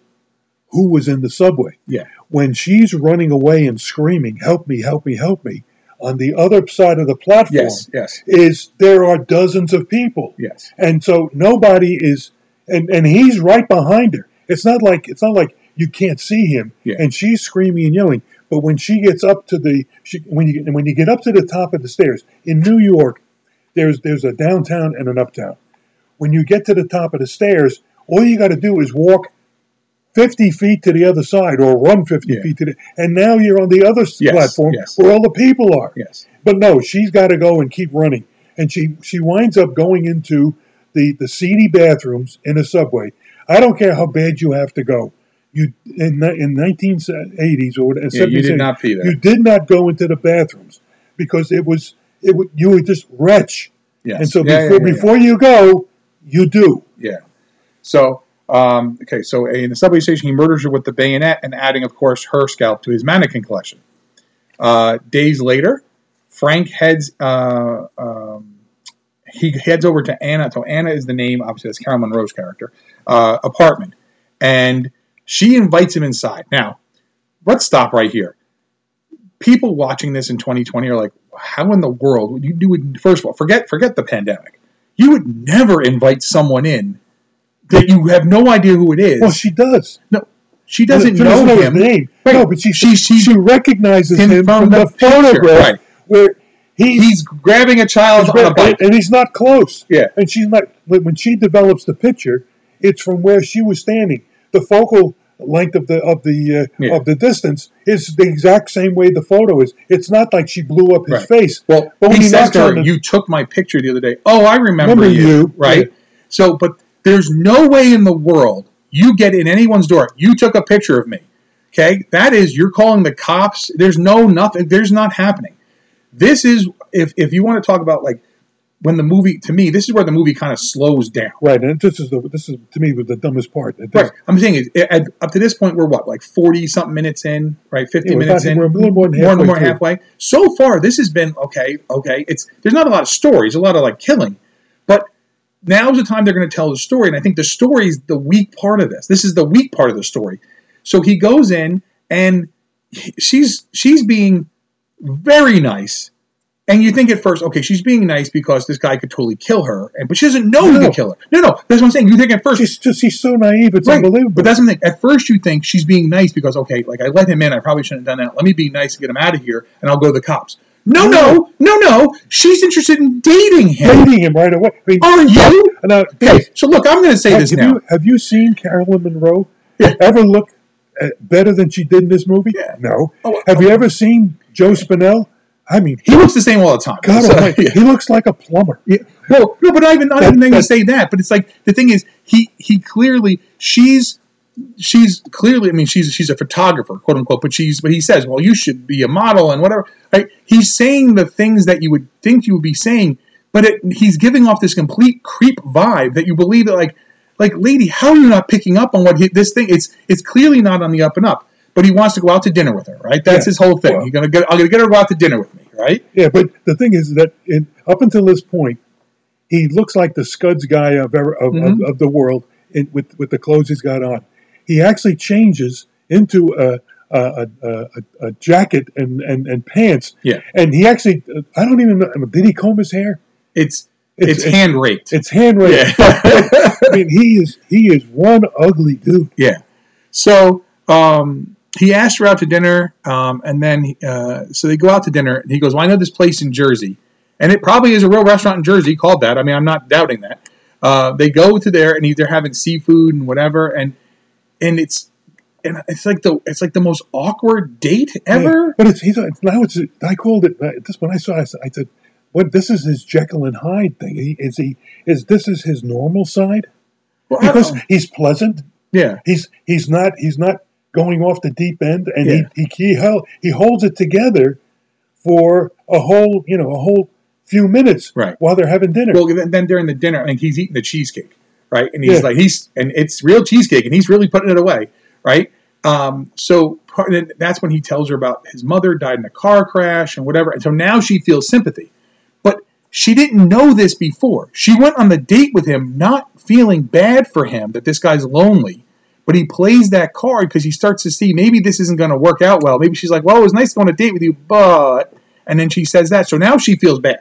who was in the subway. yeah, When she's running away and screaming, "Help me! Help me! Help me!" on the other side of the platform, yes, yes, is there are dozens of people. yes. and so nobody is and and he's right behind her it's not like it's not like you can't see him Yeah. and she's screaming and yelling but when she gets up to the she, when you when you get up to the top of the stairs in New York there's there's a downtown and an uptown when you get to the top of the stairs all you got to do is walk 50 feet to the other side or run 50 Yeah. feet to the and now you're on the other Yes, platform yes. where all the people are Yes. but no, she's got to go and keep running, and she she winds up going into the the seedy bathrooms in a subway. I don't care how bad you have to go. You in in nineteen eighties or whatever, Yeah, you did not pee there. You did not go into the bathrooms because it was it would you were just wretch Yes. And so Yeah, before before you go, you do. Yeah. So, um, okay, so in the subway station, he murders her with the bayonet and adding, of course, her scalp to his mannequin collection. Uh, days later, Frank heads. Uh, um, he heads over to Anna. So Anna is the name, obviously that's Carol Munro's character. Uh, apartment, and she invites him inside. Now, let's stop right here. People watching this in 2020 are like, "How in the world would you do it?" First of all, forget forget the pandemic. You would never invite someone in that you have no idea who it is. Well, she does. no, she doesn't She know his him. name. Right. No, but she She- she, she- recognizes him from the the, photograph right. where he's He's grabbing a child on a bike. and he's not close. Yeah. and she's not. When she develops the picture, it's from where she was standing. The focal length of the of the uh, Yeah. of the distance is the exact same way the photo is. It's not like she blew up his Right. face. Well, But when he he says to her, the- "You took my picture the other day." Oh, I remember, Remember you, you, right? yeah. So, but there's no way in the world you get in anyone's door. You took a picture of me. Okay, that is you're calling the cops. There's no nothing. There's not happening. This is if if you want to talk about like when the movie to me, this is where the movie kind of slows down. right, and this is the this is to me the dumbest part. Right. I'm saying it, at, up to this point we're what like 40 something minutes in, right? 50 Yeah, minutes in. we're a little more than more, halfway more through. halfway. So far this has been okay, okay. It's there's not a lot of stories, a lot of like killing. But now's the time they're going to tell the story and I think the story is the weak part of this. This is the weak part of the story. So he goes in and he- she's she's being very nice. And you think at first, okay, she's being nice because this guy could totally kill her, and but she doesn't know he No. could kill her. No, no, that's what I'm saying. You think at first she's just she's so naive. It's Right. unbelievable. But that's the thing. At first, you think she's being nice because, okay, like I let him in. I probably shouldn't have done that. Let me be nice and get him out of here, and I'll go to the cops. No, no, no, no. She's interested in dating him. dating him right away. I mean, Are you? Now, Okay, so look, I'm going to say have, this have now. you have you seen Caroline Munro Yeah. ever look uh, better than she did in this movie? Yeah. No. Oh, have you oh. ever seen Joe Spinell? I mean, He looks the same all the time. God So, yeah. he looks like a plumber. Yeah. Well, no, but not even not That- even you say that. But it's like the thing is, he he clearly she's she's clearly. I mean, she's she's a photographer, quote unquote. But she's but he says, well, you should be a model and whatever. Right? He's saying the things that you would think you would be saying, but it, he's giving off this complete creep vibe that you believe that like like lady, how are you not picking up on what he, this thing? It's it's clearly not on the up and up. But he wants to go out to dinner with her, right? That's Yeah. his whole thing. Well- gonna get. I'm gonna get her to go out to dinner with me, right? Yeah, but the thing is that in, up until this point, he looks like the Scuds guy of ever, of, Mhm. of, of the world in, with with the clothes he's got on. He actually changes into a a, a, a, jacket and, and, and pants. Yeah. and he actually I don't even know. Did he comb his hair? It's it's, It's- hand raped. It's hand raised. Yeah. [laughs] I mean, he is he is one ugly dude. Yeah. So um, he asked her out to dinner, um, and then uh, so they go out to dinner, and he goes, "Well, I know this place in Jersey, and it probably is a real restaurant in Jersey called that. I mean, I'm not doubting that." Uh, they go to there, and he- they're having seafood and whatever, and and it's and it's like the it's like the most awkward date ever. Yeah. But it's he's it's, now it's I called it uh, this when I saw it, I said, what this is his Jekyll and Hyde thing. He, is he is this is his normal side Well, because he's pleasant. yeah, He's he's not he's not going off the deep end, and Yeah. he, he he held, he holds it together for a whole you know a whole few minutes Right. while they're having dinner. Well, then, during the dinner, and he's eating the cheesecake, right? And he's Yeah. like, he's and it's real cheesecake, and he's really putting it away, right? Um, so part, that's when he tells her about his mother died in a car crash and whatever, and so now she feels sympathy, but she didn't know this before. She went on the date with him, not feeling bad for him that this guy's lonely. But he plays that card because he starts to see maybe this isn't going to work out well. Maybe she's like, "Well, it was nice to on a date with you, but," and then she says that. So now she feels bad.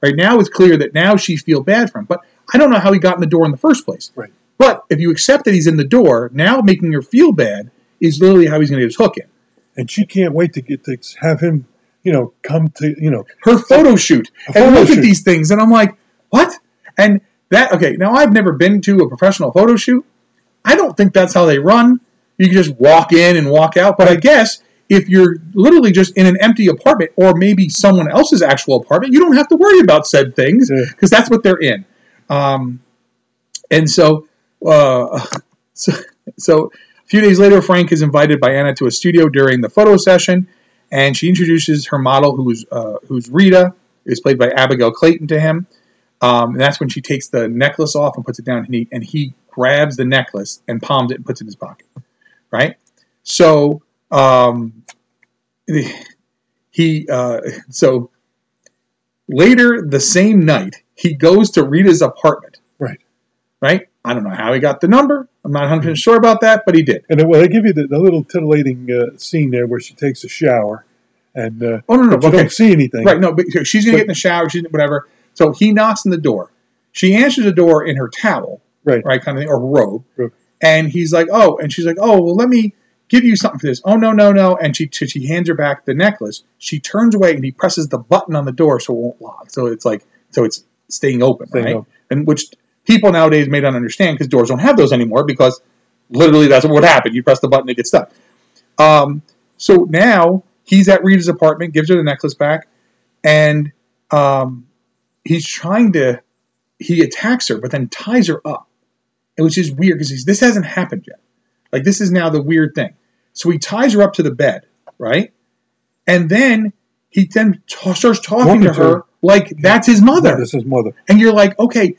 Right now, it's clear that now she feels bad for him. But I don't know how he got in the door in the first place. Right. But if you accept that he's in the door, now making her feel bad is literally how he's going to get his hook in. and she can't wait to get to have him you know come to you know Her photo shoot. A and look shoot. at these things, and I'm like, what? And that okay? Now I've never been to a professional photo shoot. I don't think that's how they run. You can just walk in and walk out. But I guess if you're literally just in an empty apartment or maybe someone else's actual apartment, you don't have to worry about said things because that's what they're in. Um, and so, uh, [laughs] so, so a few days later, Frank is invited by Anna to a studio during the photo session, and she introduces her model, who's uh, who's Rita, is played by Abigail Clayton, to him. Um, and that's when she takes the necklace off and puts it down, and he and he grabs the necklace and palms it and puts it in his pocket. Right. So um, he uh, so later the same night he goes to Rita's apartment. Right. Right. I don't know how he got the number. I'm not 100 percent sure about that, but he did. and well they give you the, the little titillating uh, scene there where she takes a shower and uh, Oh no, no, you okay. don't see anything Right, no, but she's gonna But- get in the shower, she's whatever. So he knocks on the door. She answers the door in her towel, right right, kind of thing, or robe. Robe. And he's like, "Oh," and she's like, "Oh, well, let me give you something for this." Oh no, no, no! And she she, she hands her back the necklace. She turns away, and he presses the button on the door so it won't lock. So it's like so it's staying open, Staying right? open. And which people nowadays may not understand because doors don't have those anymore because literally that's what would happen. You press the button, it gets stuck. Um, so now he's at Rita's apartment, gives her the necklace back, and um, he's trying to. He attacks her, but then ties her up, which is weird because this hasn't happened yet. Like this is now the weird thing. So he ties her up to the bed, right? And then he then t- starts talking to to her her. like that's his mother. This is mother. And you're like, okay,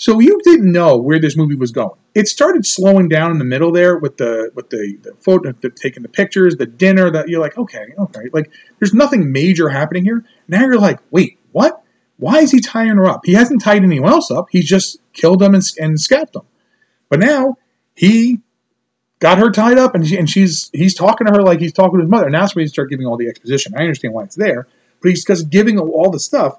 so you didn't know where this movie was going. It started slowing down in the middle there with the with the, the photo, the, taking the pictures, the dinner. That you're like, okay, okay, like there's nothing major happening here. Now you're like, wait, what? Why is he tying her up? He hasn't tied anyone else up. He just killed them and, and scalped them. But now he got her tied up, and, she, and she's he's talking to her like he's talking to his mother. And that's where he start giving all the exposition. I understand why it's there, but he's just giving all the stuff.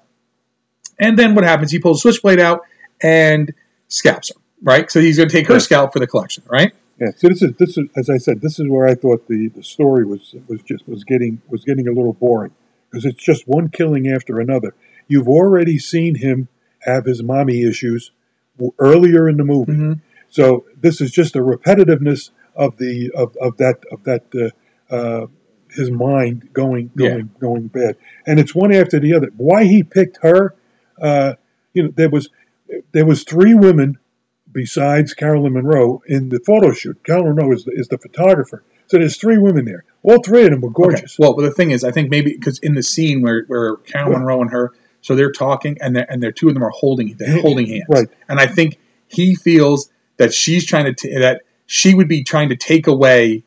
And then what happens? He pulls a switchblade out and scalps her. Right, so he's going to take her scalp for the collection. Right. Yeah. So this is this is as I said, this is where I thought the, the story was was just was getting was getting a little boring because it's just one killing after another. You've already seen him have his mommy issues earlier in the movie, Mhm. So this is just a repetitiveness of the of, of that of that uh, uh, his mind going Yeah. going going bad, and it's one after the other. Why he picked her, uh, you know, there was there was three women besides Caroline Munro in the photo shoot. Caroline Munro is the, is the photographer. So there's three women there. All three of them were Okay. gorgeous. Well, but the thing is, I think maybe because in the scene where where Carol Right. Munro and her, so they're talking, and they're, and they're two of them are holding they're holding hands, Right. And I think he feels that she's trying to t- that she would be trying to take away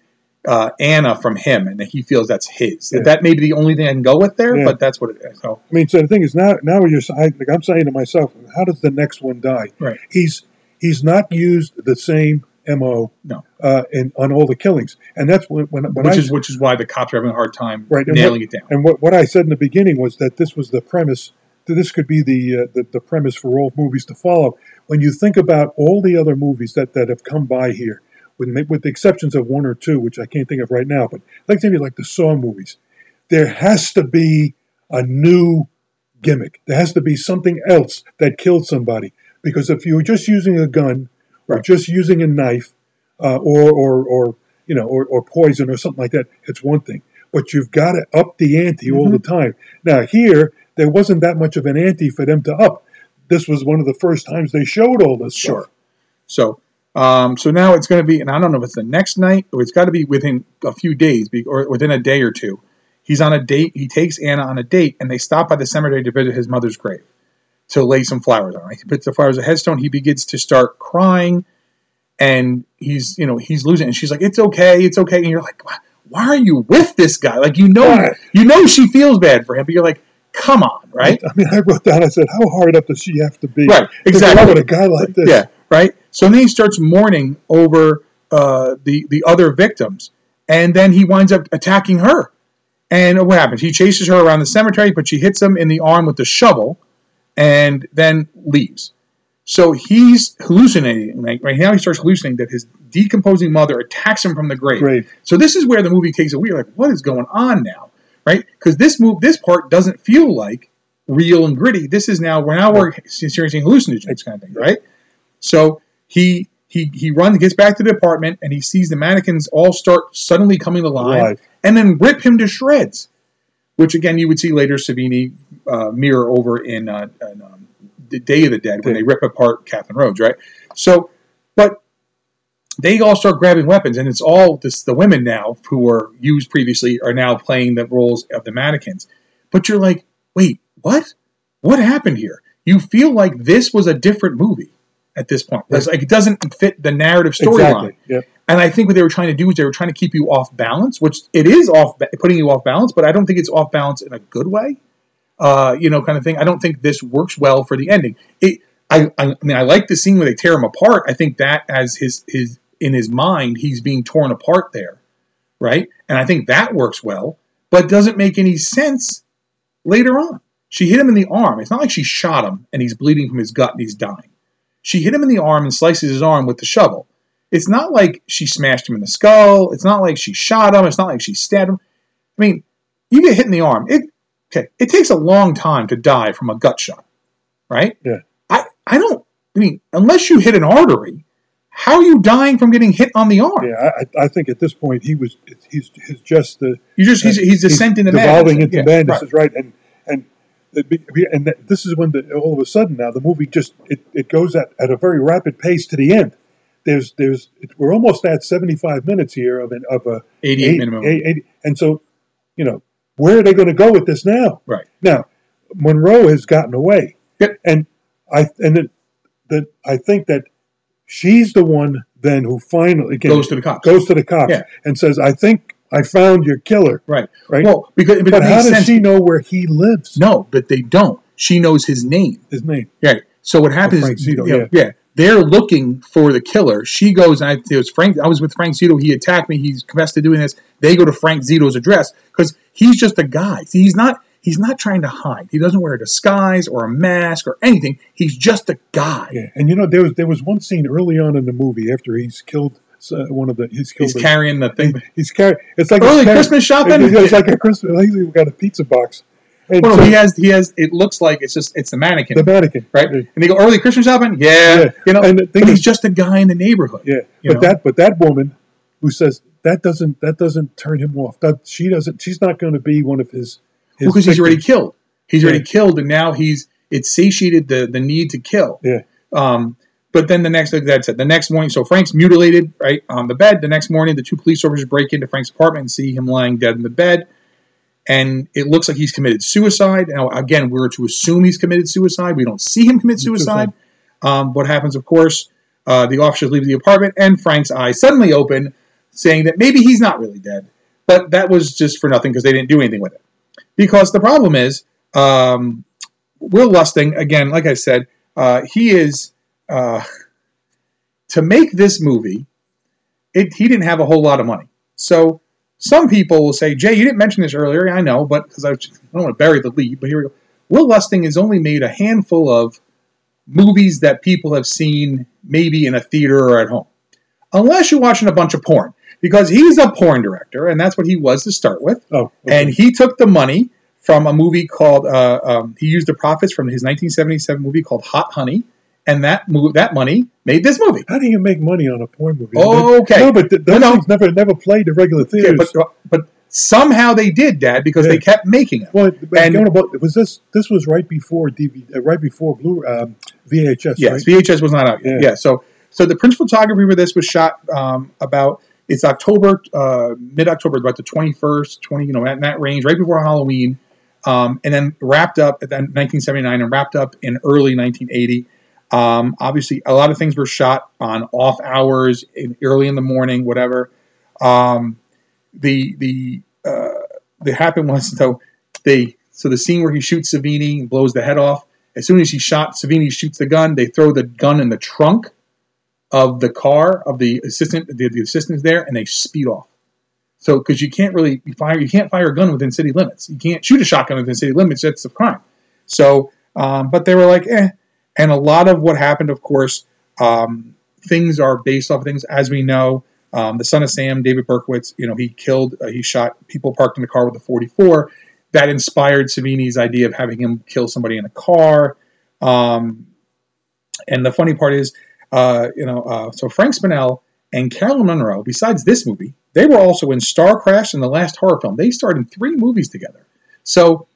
uh, Anna from him, and that he feels that's his. Yeah. That may be the only thing I can go with there, Yeah. but that's what it is. So I mean, so the thing is now now you're I, like I'm saying to myself, how does the next one die? Right. He's he's not used the same mo no, uh, in on all the killings, and that's when when, when which I is which is why the cops are having a hard time Right, nailing what, it down. And what, what I said in the beginning was that this was the premise. This could be the, uh, the the premise for all movies to follow. When you think about all the other movies that, that have come by here, with with the exceptions of one or two, which I can't think of right now, but like maybe like the Saw movies, there has to be a new gimmick. There has to be something else that killed somebody. Because if you were just using a gun or just using a knife uh, or, or, or, you know, or, or poison or something like that, it's one thing. But you've got to up the ante all the time. Now, here, there wasn't that much of an ante for them to up. This was one of the first times they showed all this Sure. stuff. So, um, so now it's going to be, and I don't know if it's the next night or it's got to be within a few days be- or within a day or two. He's on a date. He takes Anna on a date, and they stop by the cemetery to visit his mother's grave to lay some flowers on. He puts the flowers on a headstone. He begins to start crying, and he's, you know, he's losing. it. And she's like, "It's okay, it's okay." And you're like, "Why- "Why are you with this guy? Like, you know, you know, she feels bad for him, but you're like, come on, right?" I mean, I wrote down, I said, how hard up does she have to be? Right, exactly. with a guy like this. Yeah, right. So then he starts mourning over uh, the the other victims, and then he winds up attacking her. And what happens? He chases her around the cemetery, but she hits him in the arm with the shovel, and then leaves. So he's hallucinating. Right, right now, he starts hallucinating that his decomposing mother attacks him from the grave. Grave. So this is where the movie takes a weird, like, what is going on now? Right? Because this move, this part doesn't feel like real and gritty. This is now we're now we're experiencing hallucinogens kind of thing, right? So he he he runs, gets back to the apartment, and he sees the mannequins all start suddenly coming alive, Alive. and then rip him to shreds. Which again, you would see later Savini uh, mirror over in, uh, in um, the Day of the Dead when Yeah. they rip apart Catherine Rhodes, right? So, but they all start grabbing weapons, and it's all this, the women now who were used previously are now playing the roles of the mannequins. But you're like, wait, what? What happened here? You feel like this was a different movie at this point. It's like it doesn't fit the narrative storyline. Exactly. And I think what they were trying to do is they were trying to keep you off balance, which it is off, putting you off balance, but I don't think it's off balance in a good way. Uh, you know, kind of thing. I don't think this works well for the ending. It, I, I, I mean, I like the scene where they tear him apart. I think that as his his in his mind, he's being torn apart there, right? And I think that works well, but doesn't make any sense later on. She hit him in the arm. It's not like she shot him and he's bleeding from his gut and he's dying. She hit him in the arm and slices his arm with the shovel. It's not like she smashed him in the skull. It's not like she shot him. It's not like she stabbed him. I mean, you get hit in the arm. It okay. It takes a long time to die from a gut shot, right? Yeah. I I don't. I mean, unless you hit an artery, how are you dying from getting hit on the arm? Yeah, I, I- think at this point he was he's he's just the You just he's he's descending into devolving into Yeah, madness right. is right, and and and this is when the, all of a sudden now the movie just it, it goes at, at a very rapid pace to the end. There's there's we're almost at 75 minutes here of an of a 88 eight- minimum. eight- and so you know where are they going to go with this now? Right. Now Munro has gotten away, Yep. and I and that that I think that she's the one then who finally again, Goes to the cops. goes to the cops Yeah. and says, "I think I found your killer." Right. Right. Well, because but, But how does sense. she know where he lives? No, but they don't. She knows his name. His name. Yeah. So what happens? Frank is, Zito, yeah, yeah. yeah. They're looking for the killer. She goes, and I, it was Frank. I was with Frank Zito. He attacked me. He's confessed to doing this. They go to Frank Zito's address because he's just a guy. See, he's not. He's not trying to hide. He doesn't wear a disguise or a mask or anything. He's just a guy. Yeah, and you know there was there was one scene early on in the movie after he's killed uh, one of the he's killed He's the- carrying the thing. he's carrying it's like Early he's carrying- Christmas shopping? It's like a Christmas. Like he's got a pizza box. And Well, so- no, he has. He has. It looks like it's just. It's the mannequin. the mannequin, right? And they go early Christmas shopping. Yeah, Yeah. you know. And the thing but he's just a guy in the neighborhood. Yeah, but know? that but that woman who says that doesn't that doesn't turn him off. That she doesn't. She's not going to be one of his. His because he's already killed. He's already Yeah. killed, and now he's it's satiated the the need to kill. Yeah. Um, but then the next, like that said, the next morning, so Frank's mutilated right on the bed. The next morning, the two police officers break into Frank's apartment and see him lying dead in the bed, and it looks like he's committed suicide. Now, again, we're to assume he's committed suicide. We don't see him commit suicide. Um, what happens, of course, uh, the officers leave the apartment, and Frank's eyes suddenly open, saying that maybe he's not really dead. But that was just for nothing because they didn't do anything with it. Because the problem is, um, Will Lustig, again, like I said, uh, he is uh, to make this movie. It, he didn't have a whole lot of money, so some people will say, "Jay, you didn't mention this earlier." I know, but because I, I don't want to bury the lead, but here we go. Will Lustig has only made a handful of movies that people have seen, maybe in a theater or at home, unless you're watching a bunch of porn, because he's a porn director, and that's what he was to start with. Oh, okay. And he took the money from a movie called, uh, um, he used the profits from his 1977 movie called Hot Honey, and that mo- that money made this movie. how do you make money on a porn movie? Oh, Okay. no, but th- those No, no. things never never played the regular theaters. but, but somehow they did, Dad, because they kept making them. well, and- you know, was this this was right before DVD, uh, right before Blue um, VHS, Yes, right? VHS was not out yet. Yeah. Yeah. So so the principal photography for this was shot um, about it's October, uh, mid October, about the twenty first, twenty, you know, in that range, right before Halloween, um, and then wrapped up at then nineteen seventy nine and wrapped up in early nineteen eighty. Um, obviously, a lot of things were shot on off hours, in, early in the morning, whatever. Um, the the uh, the happened was though they so the scene where he shoots Savini and blows the head off. As soon as he shot, Savini shoots the gun. They throw the gun in the trunk of the car of the assistant. The, the assistant's there, and they speed off. So because you can't really fire, you can't fire a gun within city limits. You can't shoot a shotgun within city limits. That's a crime. So, um, but they were like, eh. And a lot of what happened, of course, um, things are based off of things. As we know, um, the son of Sam, David Berkowitz, you know, he killed, uh, he shot people parked in the car with a 44. That inspired Savini's idea of having him kill somebody in a car. Um, and the funny part is, uh, you know, uh, so Frank Spinell and Caroline Munro, besides this movie, they were also in Star Crash and the last horror film. They starred in three movies together. So,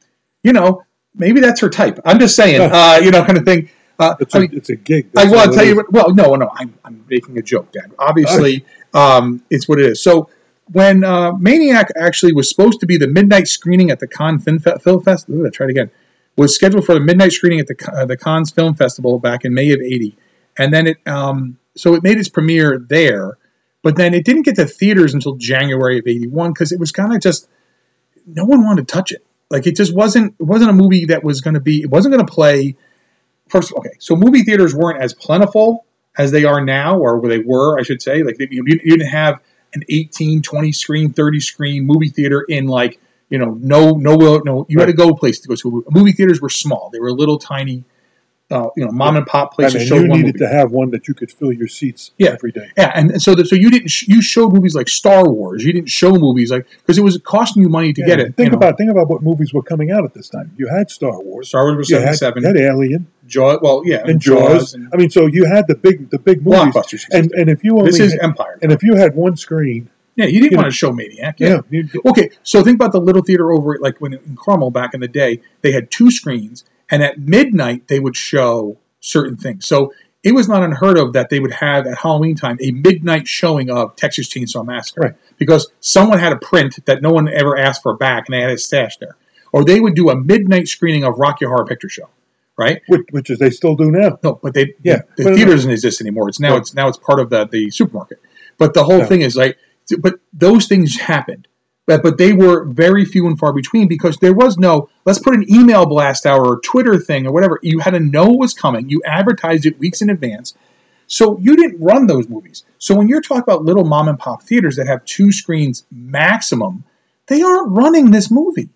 you know, maybe that's her type. I'm just saying, [laughs] uh, you know, kind of thing. Uh, It's I mean, it's a gig. I want to tell you. What, well, no, no, I'm, I'm making a joke, Dad. Obviously, um, it's what it is. So when uh, Maniac actually was supposed to be the midnight screening at the Cannes Film, Fe- Film Fest, ooh, I tried again, was scheduled for the midnight screening at the uh, the Cannes Film Festival back in May of '80, and then it um, so it made its premiere there, but then it didn't get to theaters until January of '81 because it was kind of just no one wanted to touch it. Like it just wasn't it wasn't a movie that was going to be it wasn't going to play first okay so movie theaters weren't as plentiful as they are now or where they were i should say. Like you, you didn't have an 18 20 screen 30 screen movie theater in like you know no no no you had to go place to go to. Movie theaters were small. They were little tiny uh, you know mom and pop I places mean, showed you one needed movie. to have one that you could fill your seats Yeah. every day. Yeah, and and so that so you didn't sh- you showed movies like Star Wars. You didn't show movies like because it was costing you money to Yeah, get it. Think you know. about think about what movies were coming out at this time. You had Star Wars, Star Wars was you had, seventy seven. you had Alien, Jaws, well, yeah, and Jaws. and I mean, so you had the big the big movies. blockbusters. And and if you only this is had- Empire. and if you had one screen, yeah, you didn't you want know, to show Maniac. yeah, Yeah. Okay, so think about the little theater over at like when in Carmel back in the day, they had two screens, and at midnight they would show certain things. So it was not unheard of that they would have at Halloween time a midnight showing of Texas Chainsaw Massacre Right. because someone had a print that no one ever asked for back, and they had it stashed there. Or they would do a midnight screening of Rocky Horror Picture Show, right? which, which is they still do now. No, but they Yeah, the, but- theater doesn't exist anymore. It's now Right. it's now it's part of the the supermarket. But the whole thing is like, but those things happened. But, but they were very few and far between because there was no let's put an email blast out or a Twitter thing or whatever. You had to know it was coming. You advertised it weeks in advance. So you didn't run those movies. So when you're talking about little mom and pop theaters that have two screens maximum, they aren't running this movie.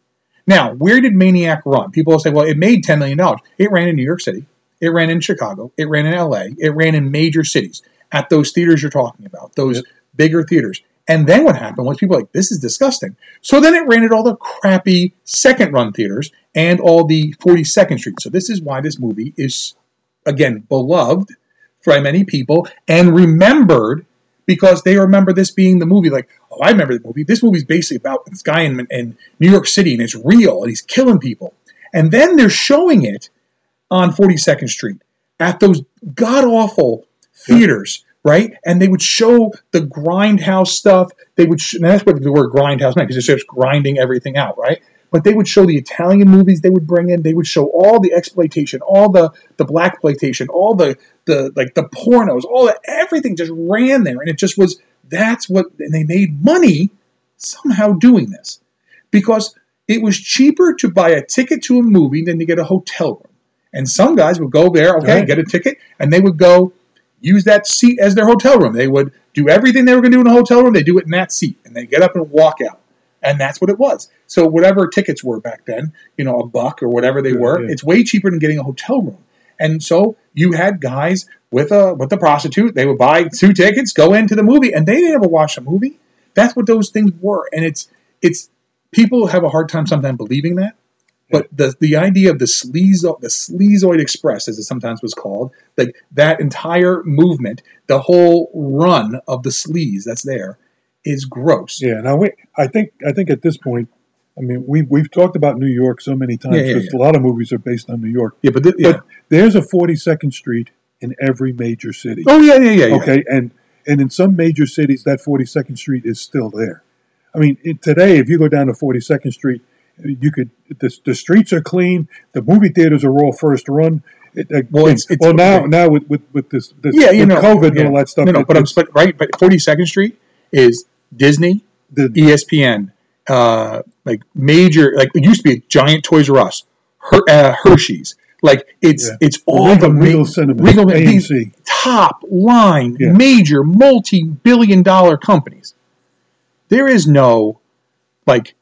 Now, where did Maniac run? People will say, well, it made $10 million. It ran in New York City. It ran in Chicago. It ran in LA. It ran in major cities at those theaters you're talking about, those Yep. bigger theaters. And then what happened was people were like, this is disgusting. So then it ran at all the crappy second run theaters and all the 42nd Street. So this is why this movie is, again, beloved by many people and remembered because they remember this being the movie. Like, oh, I remember the movie. This movie's basically about this guy in, in New York City and it's real and he's killing people. And then they're showing it on 42nd Street at those god awful theaters, right? And they would show the grindhouse stuff. They would, sh- and that's what the word grindhouse meant because it's just grinding everything out, right? But they would show the Italian movies they would bring in. They would show all the exploitation, all the the black exploitation, all the the like the pornos, all the everything just ran there, and it just was that's what and they made money somehow doing this because it was cheaper to buy a ticket to a movie than to get a hotel room. And some guys would go there, okay, Right. get a ticket, and they would go use that seat as their hotel room. They would do everything they were going to do in a hotel room, they do it in that seat, and they get up and walk out. And that's what it was. So whatever tickets were back then, you know, a buck or whatever they were, yeah. it's way cheaper than getting a hotel room. And so you had guys with a with the prostitute, they would buy two tickets, go into the movie, and they didn't ever watch a movie. That's what those things were. And it's it's people have a hard time sometimes believing that. But the the idea of the sleazo the sleazoid express, as it sometimes was called, like that entire movement, the whole run of the sleaze that's there, is gross. Yeah. Now, we, I think I think at this point, I mean, we we've talked about New York so many times Yeah, yeah, because yeah. a lot of movies are based on New York. Yeah, but, yeah. But there's a 42nd Street in every major city. oh yeah, yeah, yeah, yeah. Okay, and and in some major cities, that 42nd Street is still there. I mean, it, today, if you go down to 42nd Street, you could the, the streets are clean. The movie theaters are all first run. It, Well, it's- it's- well now now with with, with this, this yeah, you know, COVID yeah. and all that stuff. No, no, it- but I'm but right, but 42nd Street is Disney, the, ESPN, uh, like major, like it used to be a giant Toys R Us, Her, uh, Hershey's. Like it's Yeah. it's all Regal- the Regal Cinemas, Regal, AMC. top line, Yeah. major, multi-billion dollar companies. There is no like,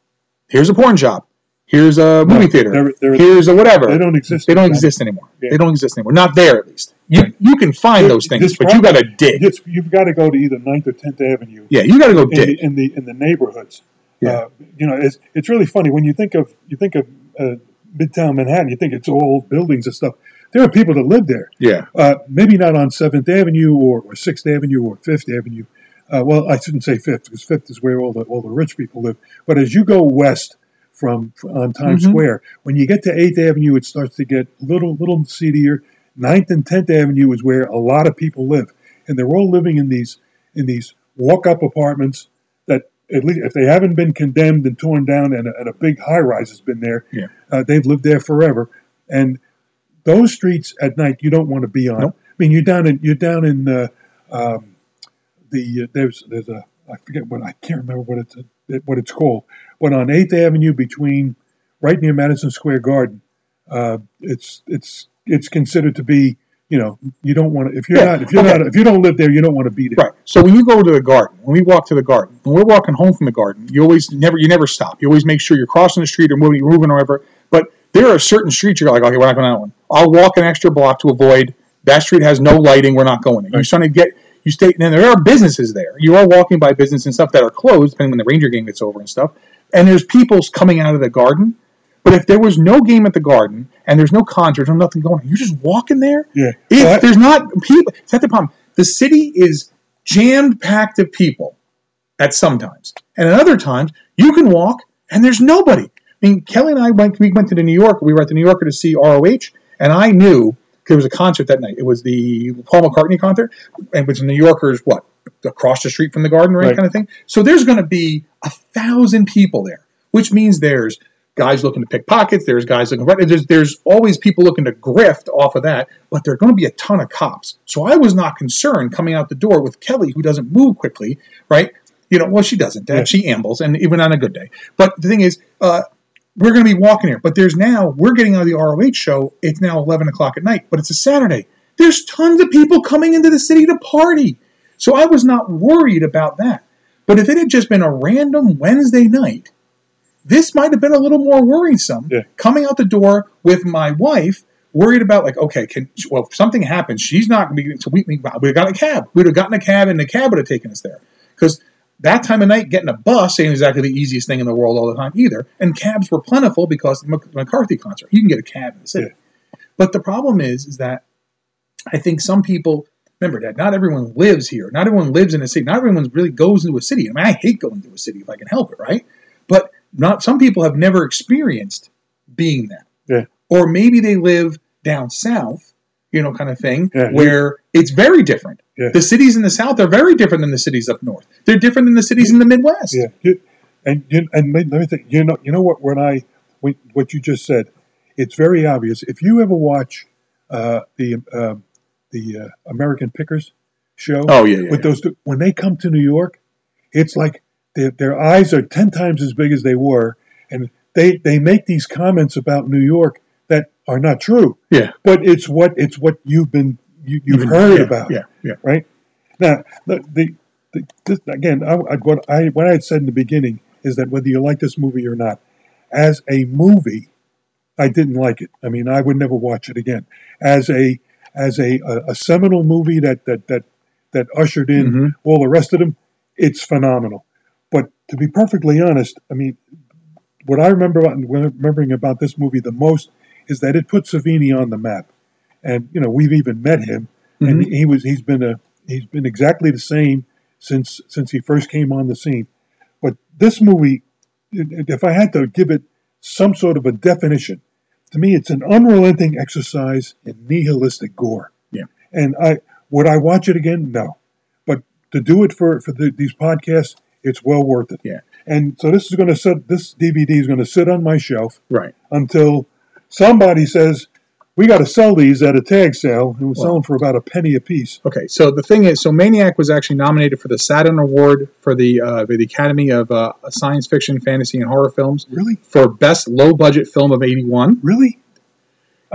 here's a porn shop, here's a movie theater, they're- they're- here's a whatever. they don't exist They don't anymore. exist anymore. Yeah. They don't exist anymore. Not there, at least. You Right. you can find those things, but you got to dig. you've got to go to either 9th or 10th Avenue. Yeah, you got to go in dig. the, in the in the neighborhoods. Yeah. Uh, you know, it's it's really funny when you think of you think of uh, Midtown Manhattan. You think it's all buildings and stuff. There are people that live there. Yeah. Uh, maybe not on Seventh Avenue or, or Sixth Avenue or Fifth Avenue. Uh, well, I shouldn't say Fifth because Fifth is where all the all the rich people live. But as you go west from on Times Mhm. Square, when you get to Eighth Avenue, it starts to get little little seedier. Ninth and Tenth Avenue is where a lot of people live, and they're all living in these in these walk up apartments that at least if they haven't been condemned and torn down and a, and a big high rise has been there, Yeah. uh, they've lived there forever. And those streets at night you don't want to be on. Nope. I mean, you're down in you're down in uh, um, the uh, there's there's a I forget what I can't remember what it's what it's called, but on Eighth Avenue between right near Madison Square Garden, uh, it's it's it's considered to be you know you don't want to if you're Yeah, not if you're okay. not if you don't live there you don't want to be there. Right. So when you go to the garden, when we walk to the garden, when we're walking home from the garden, you always never you never stop. You always make sure you're crossing the street or moving, moving or whatever. But there are certain streets you're like, okay, we're not going to that one. I'll walk an extra block to avoid that street has no lighting. We're not going there. You're starting to get you stay. And there are businesses there. You are walking by business and stuff that are closed, depending when the Ranger game gets over and stuff. And there's people coming out of the garden. But if there was no game at the garden and there's no concerts, no nothing going on, you're just walking there. Yeah. If there's not people, not the problem. The city is jammed packed of people at some times, and at other times you can walk and there's nobody. I mean, Kelly and I went. We went to the New York. We were at the New Yorker to see ROH, and I knew there was a concert that night. It was the Paul McCartney concert, and which the New Yorkers what across the street from the Garden, right, Right. kind of thing. So there's going to be a thousand people there, which means there's guys looking to pick pockets. There's guys looking. There's there's always people looking to grift off of that, but there are going to be a ton of cops. So I was not concerned coming out the door with Kelly, who doesn't move quickly, right? You know, well, she doesn't. Yeah. She ambles, and even on a good day. But the thing is, uh, we're going to be walking here. But there's now we're getting out of the ROH show. It's now 11 o'clock at night, but it's a Saturday. There's tons of people coming into the city to party. So I was not worried about that. But if it had just been a random Wednesday night, this might have been a little more worrisome. Yeah. Coming out the door with my wife, worried about like, okay, can well if something happens, she's not going to be. So we we would have got a cab. We'd have gotten a cab, and the cab would have taken us there. Because that time of night, getting a bus ain't exactly the easiest thing in the world all the time either. And cabs were plentiful because of the McCartney concert. You can get a cab in the city. But the problem is, is that I think some people remember that not everyone lives here. Not everyone lives in a city. Not everyone really goes into a city. I mean, I hate going to a city if I can help it, right? But not some people have never experienced being that. Yeah. Or maybe they live down south, you know, kind of thing, Yeah. where it's very different. Yeah. The cities in the south are very different than the cities up north. They're different than the cities in the Midwest. Yeah, you, and you, and let me think. You know, you know what? When I when, what you just said, it's very obvious. If you ever watch uh, the uh, the uh, American Pickers show, Oh, yeah, with those two, when they come to New York, it's like their their eyes are ten times as big as they were, and they they make these comments about New York are not true. Yeah. But it's what it's what you've been you, you've Even- heard yeah, about Yeah, yeah. right? Now, the, the, the this, again, I, I, what I what I had said in the beginning is that whether you like this movie or not, as a movie, I didn't like it. I mean, I would never watch it again. As a as a a, a seminal movie that that that that ushered in Mhm. all the rest of them, it's phenomenal. But to be perfectly honest, I mean, what I remember about, remembering about this movie the most is that it put Savini on the map, and you know we've even met him, and mm-hmm. he was he's been a he's been exactly the same since since he first came on the scene. But this movie, if I had to give it some sort of a definition, to me it's an unrelenting exercise in nihilistic gore. Yeah. And I would I watch it again? No, but to do it for for the, these podcasts, it's well worth it. Yeah. And so this is going to sit. This DVD is going to sit on my shelf Right. until somebody says we got to sell these at a tag sale, and we'll sell them for about a penny a piece. Okay, so the thing is, so Maniac was actually nominated for the Saturn Award for the uh, the Academy of uh, Science Fiction, Fantasy, and Horror Films Really, for Best Low Budget Film of '81. really?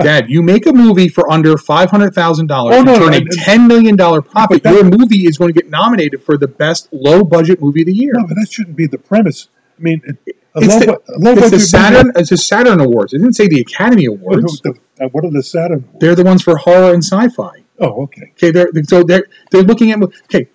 Dad, you make a movie for under five hundred thousand dollars Oh, and no, turn a and- and- ten million dollar profit. that- Your movie is going to get nominated for the Best Low Budget Movie of the Year. No, but that shouldn't be the premise. I mean, it- a It's low, the, bu- a low it's the Saturn. It's the Saturn Awards. It didn't say the Academy Awards. the- uh, what are the Saturn? Awards? They're the ones for horror and sci-fi. Oh, okay. Okay, they're so they're they're looking at okay.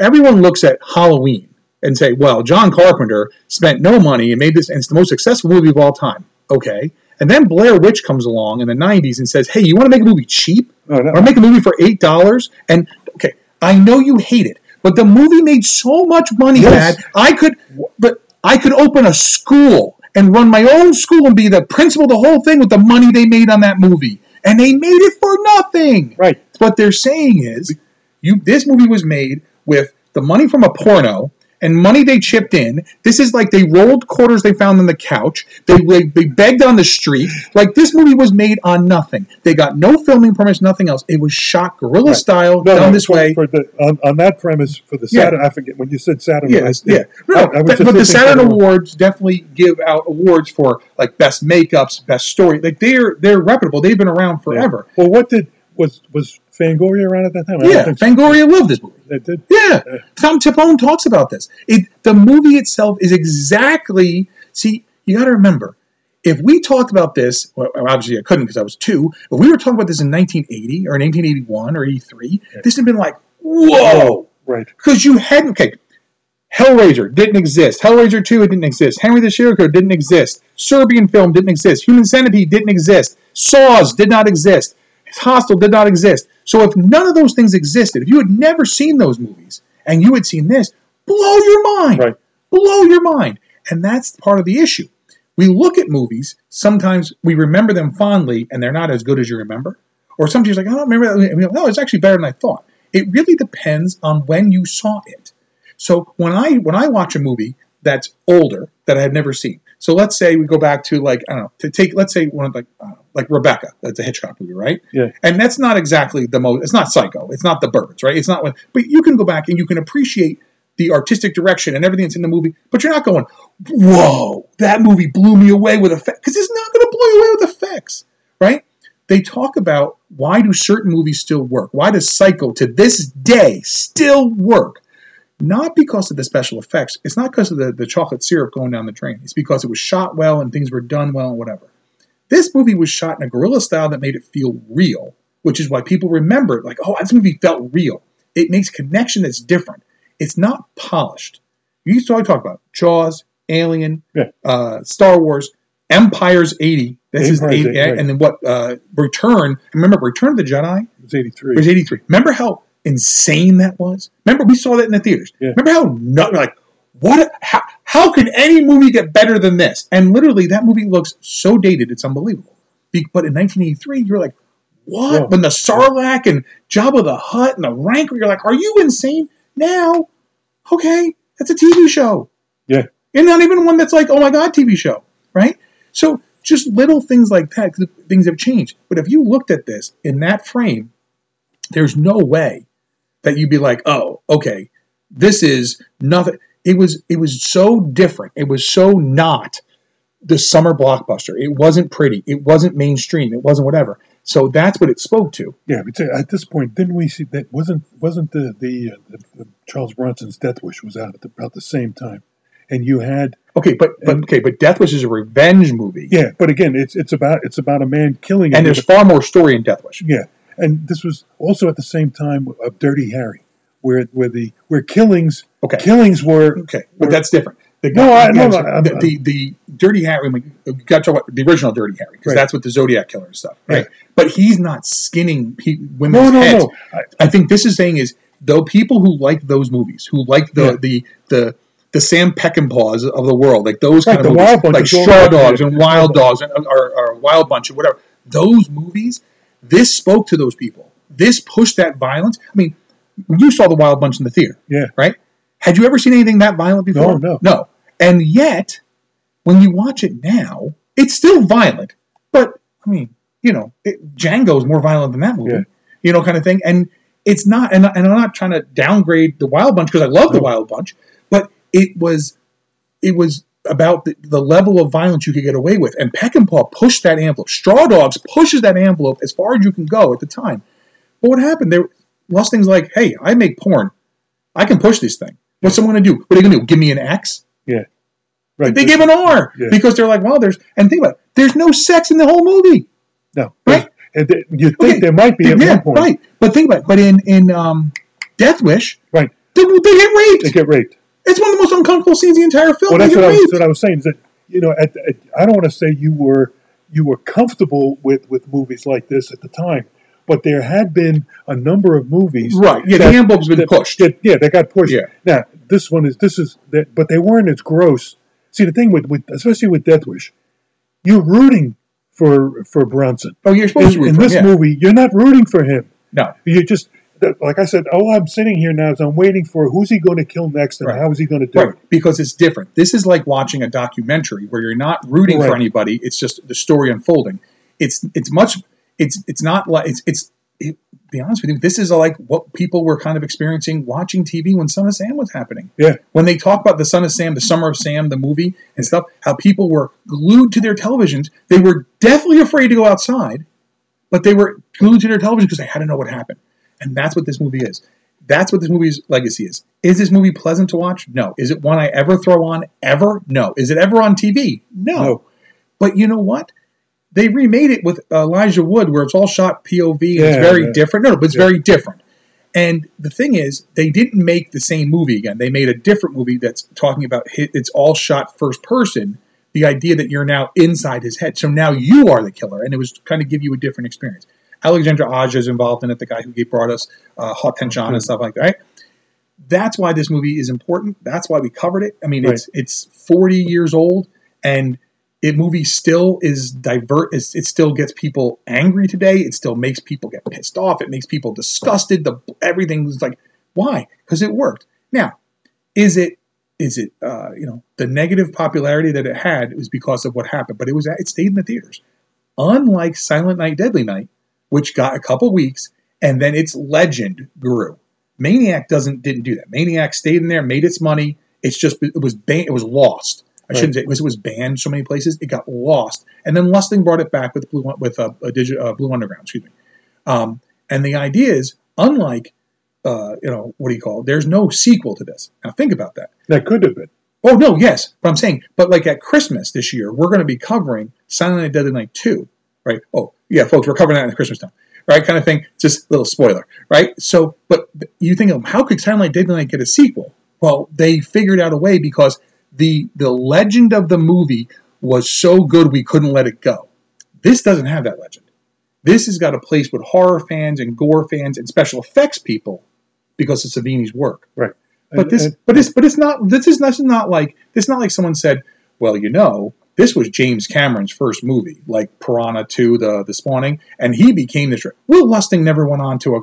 Everyone looks at Halloween and say, "Well, John Carpenter spent no money and made this, and it's the most successful movie of all time." Okay, and then Blair Witch comes along in the '90s and says, "Hey, you want to make a movie cheap, No, no. or make a movie for eight dollars?" And okay, I know you hate it, but the movie made so much money, Yes. Dad. I could, but I could open a school and run my own school and be the principal, of the whole thing with the money they made on that movie, and they made it for nothing. Right. What they're saying is, you this movie was made with the money from a porno and money they chipped in. This is like they rolled quarters they found on the couch. They they, they begged on the street. Like this movie was made on nothing. They got no filming permits, nothing else. It was shot guerrilla Right. style, No, done no, this for, way. for the on, on that premise for the Yeah. Saturn. I forget when you said Saturn. Yeah, yeah. No, I- I was but, the Saturn Awards definitely give out awards for like best makeups, best story. Like they're they're reputable. They've been around Yeah. forever. Well, what did was was Fangoria around at that time? I Yeah, so. Fangoria loved this movie. They did. Yeah, Tom Tipone talks about this. It the movie itself is exactly. See, you got to remember, if we talked about this, well, obviously I couldn't because I was two. If we were talking about this in 1980 or in 1981 or 83, this would have been like, whoa, Right. because you hadn't. Okay, Hellraiser didn't exist. Hellraiser 2 it didn't exist. Henry the Serial didn't exist. Serbian film didn't exist. Human Centipede didn't exist. Saws did not exist. Hostel did not exist. So if none of those things existed, if you had never seen those movies and you had seen this, blow your mind. Right. Blow your mind. And that's part of the issue. We look at movies, sometimes we remember them fondly and they're not as good as you remember. Or sometimes you're like, I don't remember that. And we go, No, it's actually better than I thought. It really depends on when you saw it. So when I when I watch a movie that's older that I have never seen, so let's say we go back to like I don't know to take let's say one of like uh, like Rebecca, that's a Hitchcock movie, right? Yeah. And that's not exactly the most. It's not Psycho. It's not the Birds, right? It's not when. But you can go back and you can appreciate the artistic direction and everything that's in the movie. But you're not going, whoa, that movie blew me away with effects because it's not going to blow you away with effects, right? They talk about why do certain movies still work? Why does Psycho to this day still work? Not because of the special effects. It's not because of the, the chocolate syrup going down the drain. It's because it was shot well and things were done well and whatever. This movie was shot in a guerrilla style that made it feel real, which is why people remember it like, oh, this movie felt real. It makes connection that's different. It's not polished. You used to always talk about Jaws, Alien, Yeah. uh, Star Wars, Empire's 80. This is 80, 80, right. and then what? Uh, Return. Remember Return of the Jedi? It was 83. It was 83. Remember how insane that was? Remember we saw that in the theaters. Yeah. Remember how nut like what how, how could any movie get better than this? And literally that movie looks so dated it's unbelievable. Be- But in 1983 you're like what? Whoa. When the Sarlacc and Jabba the Hutt and the Rancor you're like are you insane? Now okay, that's a TV show. Yeah. And not even one that's like, oh my God, TV show, right? So just little things like that, things have changed. But if you looked at this in that frame, there's no way that you'd be like, oh, okay, this is nothing. It was it was so different. It was so not the summer blockbuster. It wasn't pretty. It wasn't mainstream. It wasn't whatever. So that's what it spoke to. Yeah, but at this point, didn't we see that wasn't wasn't the the, uh, the, the Charles Bronson's Death Wish was out at the, about the same time, and you had Okay, but but And- okay, but Death Wish is a revenge movie, yeah, but again, it's it's about it's about a man killing and there's far more story in Death Wish. yeah, and this was also at the same time of Dirty Harry, where where the where killings Okay. killings were Okay, but that's different. The, No, I- no, no, the, the, the Dirty Harry, we got to talk about the original Dirty Harry because Right. that's what the Zodiac killer and stuff, right? But he's not skinning pe- women's no no heads. no I, I think this is saying is though people who like those movies, who like the Yeah. the the the Sam Peckinpahs of the world, like those Right, kind of movies, Wild Bunch like Straw. Dogs and Wild Dogs and, or, or Wild Bunch or whatever. Those movies, this spoke to those people. This pushed that violence. I mean, you saw the Wild Bunch in the theater yeah right? Had you ever seen anything that violent before? no. No. No. And yet, when you watch it now, it's still violent. But, I mean, you know, it, Django is more violent than that movie, Yeah. you know, kind of thing. And it's not, and, and I'm not trying to downgrade the Wild Bunch because I love the Wild Bunch, but it was, it was about the, the level of violence you could get away with. And Peckinpah pushed that envelope. Straw Dogs pushes that envelope as far as you can go at the time. But what happened? There things like, hey, I make porn. I can push this thing. What's someone going to do? What are they going to do? Give me an X? Yeah. Right They give an R Yeah. because they're like, well, there's and think about it, there's no sex in the whole movie. no Right. and th- you think Okay. there might be at yeah, one point right. But think about it. But in in um, Death Wish, right they, they get raped. they get raped. It's one of the most uncomfortable scenes in the entire film. Well, that's what I, was, what I was saying. Is that you know, at, at, I don't want to say you were you were comfortable with with movies like this at the time, but there had been a number of movies, right. Yeah, that- the envelope's been that- pushed. that- yeah, they got pushed. Yeah. Now this one is this is that, but they weren't as gross. See, the thing with, with especially with Death Wish, you're rooting for for Bronson. oh, you're supposed In, to root in for this him, yeah. movie, you're not rooting for him. No. You just like I said. All I'm sitting here now is I'm waiting for who's he going to kill next and Right. how is he going to do Right, it. because it's different. This is like watching a documentary where you're not rooting for anybody. It's just the story unfolding. It's it's much. It's it's not like it's it's. It, be honest with you, this is like what people were kind of experiencing watching TV when Son of Sam was happening. Yeah. When they talk about the Son of Sam, the Summer of Sam, the movie and stuff, how people were glued to their televisions. They were definitely afraid to go outside, but they were glued to their television because they had to know what happened. And that's what this movie is. That's what this movie's legacy is. Is this movie pleasant to watch? No. Is it one I ever throw on? Ever? No. Is it ever on TV? No. No. But you know what? They remade it with Elijah Wood, where it's all shot POV. And it's very yeah. different. No, no, but it's Yeah. very different. And the thing is, they didn't make the same movie again. They made a different movie that's talking about it's all shot first person. The idea that you're now inside his head, so now you are the killer, and it was kind of give you a different experience. Alexandre Aja is involved in it, the guy who brought us uh, Haute Tension and stuff like that. Right? That's why this movie is important. That's why we covered it. I mean, it's it's 40 years old, and it movie still is divert. It's, it still gets people angry today. It still makes people get pissed off. It makes people disgusted. The everything's like why? Because it worked. Now, is it is it uh, you know the negative popularity that it had was because of what happened, but it was it stayed in the theaters. Unlike Silent Night, Deadly Night, which got a couple weeks and then its legend grew. Maniac doesn't didn't do that. Maniac stayed in there, made its money. It's just it was ban- it was lost. I shouldn't say it was it was banned so many places. It got lost, and then Lustig brought it back with blue with a, a digi- uh, Blue Underground. Excuse me. Um, and the idea is, unlike uh, you know what do you call it? There's no sequel to this. Now think about that. That could have been. Oh no, yes, but I'm saying, but like at Christmas this year, we're going to be covering Silent Night, Deadly Night two, right? Oh yeah, folks, we're covering that in the Christmas time, right? Kind of thing. Just a little spoiler, right? So, but you think of how could Silent Night, Deadly Night get a sequel? Well, they figured out a way because the the legend of the movie was so good we couldn't let it go. This doesn't have that legend. This has got a place with horror fans and gore fans and special effects people because of Savini's work. Right. But And- this, and- but it's, but it's not. This is, this is not like this. Is not like someone said, "Well, you know, this was James Cameron's first movie, like Piranha 2, the the Spawning, and he became this." Will Lustig never went on to a.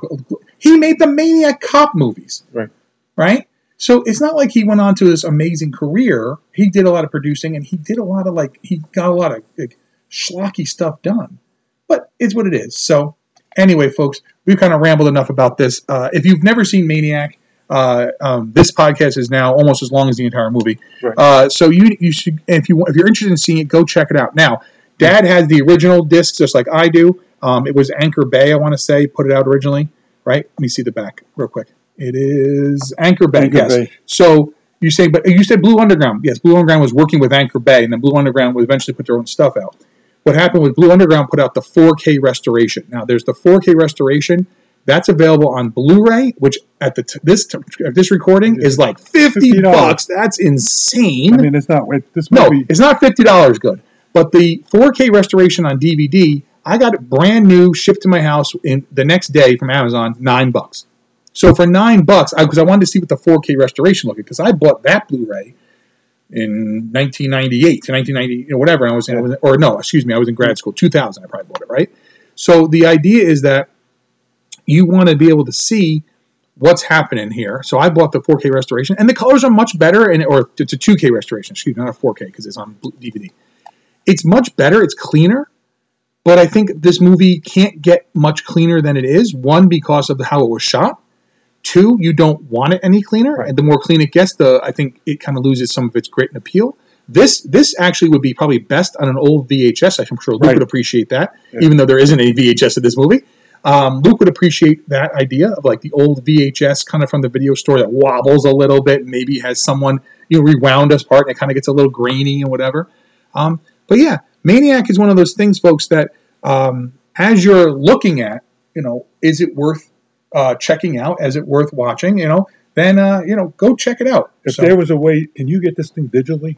He made the Maniac Cop movies, Right. right? So it's not like he went on to this amazing career. He did a lot of producing, and he did a lot of like he got a lot of like, schlocky stuff done. But it's what it is. So anyway, folks, we've kind of rambled enough about this. Uh, if you've never seen Maniac, uh, um, this podcast is now almost as long as the entire movie. Right. Uh, so you you should if you if you're interested in seeing it, go check it out. Now, Dad has the original disc just like I do. Um, it was Anchor Bay, I want to say, put it out originally. Right? Let me see the back real quick. It is Anchor Bay. Anchor yes. Bay. So you say, but you said Blue Underground. Yes, Blue Underground was working with Anchor Bay, and then Blue Underground would eventually put their own stuff out. What happened was Blue Underground put out the 4K restoration. Now there's the 4K restoration that's available on Blu-ray, which at the t- this t- this recording is like 50 $50. bucks. That's insane. I mean, it's not. It, this no, movie. it's not fifty dollars good. But the 4K restoration on DVD, I got it brand new, shipped to my house in the next day from Amazon, nine bucks. So for nine bucks, because I, wanted to see what the 4K restoration looked like, because I bought that Blu-ray in 1998 to 1990, you know, whatever. I was, I was, or no, excuse me, I was in grad school, 2000. I probably bought it, right? So the idea is that you want to be able to see what's happening here. So I bought the 4K restoration, and the colors are much better, and or it's a 2K restoration, excuse me, not a 4K because it's on DVD. It's much better. It's cleaner, but I think this movie can't get much cleaner than it is. One because of how it was shot. Two, you don't want it any cleaner, and the more clean it gets, the I think it kind of loses some of its grit and appeal. This this actually would be probably best on an old VHS. I'm sure Luke Right. would appreciate that, Yeah. even though there isn't a VHS of this movie. Um, Luke would appreciate that idea of like the old VHS kind of from the video store that wobbles a little bit, maybe has someone you know rewound us part and it kind of gets a little grainy and whatever. Um, but yeah, Maniac is one of those things, folks, that um, as you're looking at, you know, is it worth uh, checking out? Is it worth watching? You know, then uh, you know, go check it out. If So, there was a way, can you get this thing digitally?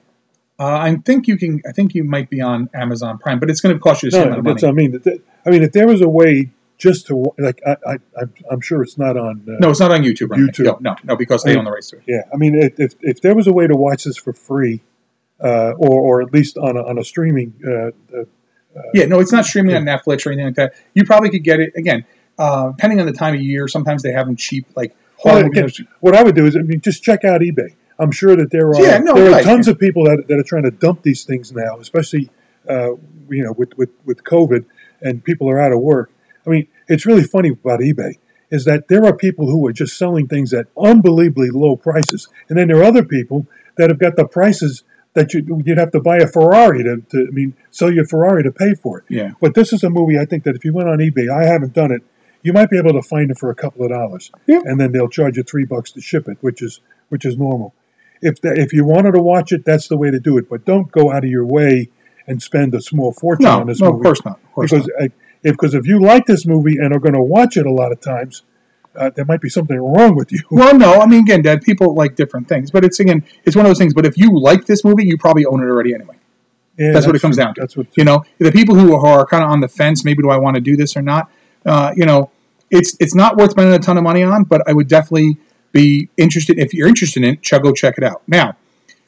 uh, I think you can. I think you might be on Amazon Prime, but it's going to cost you the same No, amount of money. I mean, I mean, if there was a way just to like, I, I, I'm- I'm sure it's not on. Uh, No, it's not on YouTube. Right? YouTube. No, no, no, because they I- own the rights to it. Yeah, I mean, if, if, there was a way to watch this for free, uh, or or at least on a, on a streaming, uh, uh, Yeah, no, it's not streaming on Netflix or anything like that. You probably could get it again, uh, depending on the time of year. Sometimes they have them cheap, like well, again, what I would do is, I mean, just check out eBay. I'm sure that there are Yeah, no, there are tons of people that, that are trying to dump these things now, especially uh, you know with, with with COVID and people are out of work. I mean, it's really funny about eBay is that there are people who are just selling things at unbelievably low prices, and then there are other people that have got the prices that you, you'd have to buy a Ferrari to, to I mean sell your Ferrari to pay for it. Yeah. But this is a movie I think that if you went on eBay, I haven't done it, you might be able to find it for a couple of dollars, Yeah. and then they'll charge you three bucks to ship it, which is which is normal. If the, if you wanted to watch it, that's the way to do it. But don't go out of your way and spend a small fortune No, on this no, movie. of course not. Of course because not. if because if you like this movie and are going to watch it a lot of times, uh, there might be something wrong with you. Well, no, I mean, again, Dad, people like different things, but it's again, it's one of those things. But if you like this movie, you probably own it already anyway. Yeah, that's what it comes true. down to. That's what you know, the people who are kind of on the fence, maybe do I want to do this or not? Uh, you know, it's it's not worth spending a ton of money on, but I would definitely be interested. If you're interested in it, go check it out. Now,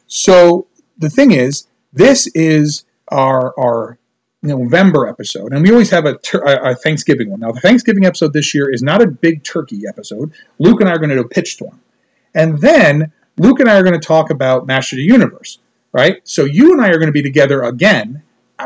so the thing is, this is our our November episode, and we always have a, tur- a, a Thanksgiving one. Now, the Thanksgiving episode this year is not a big turkey episode. Luke and I are going to do a pitch storm, and then Luke and I are going to talk about Master of the Universe. Right. So you and I are going to be together again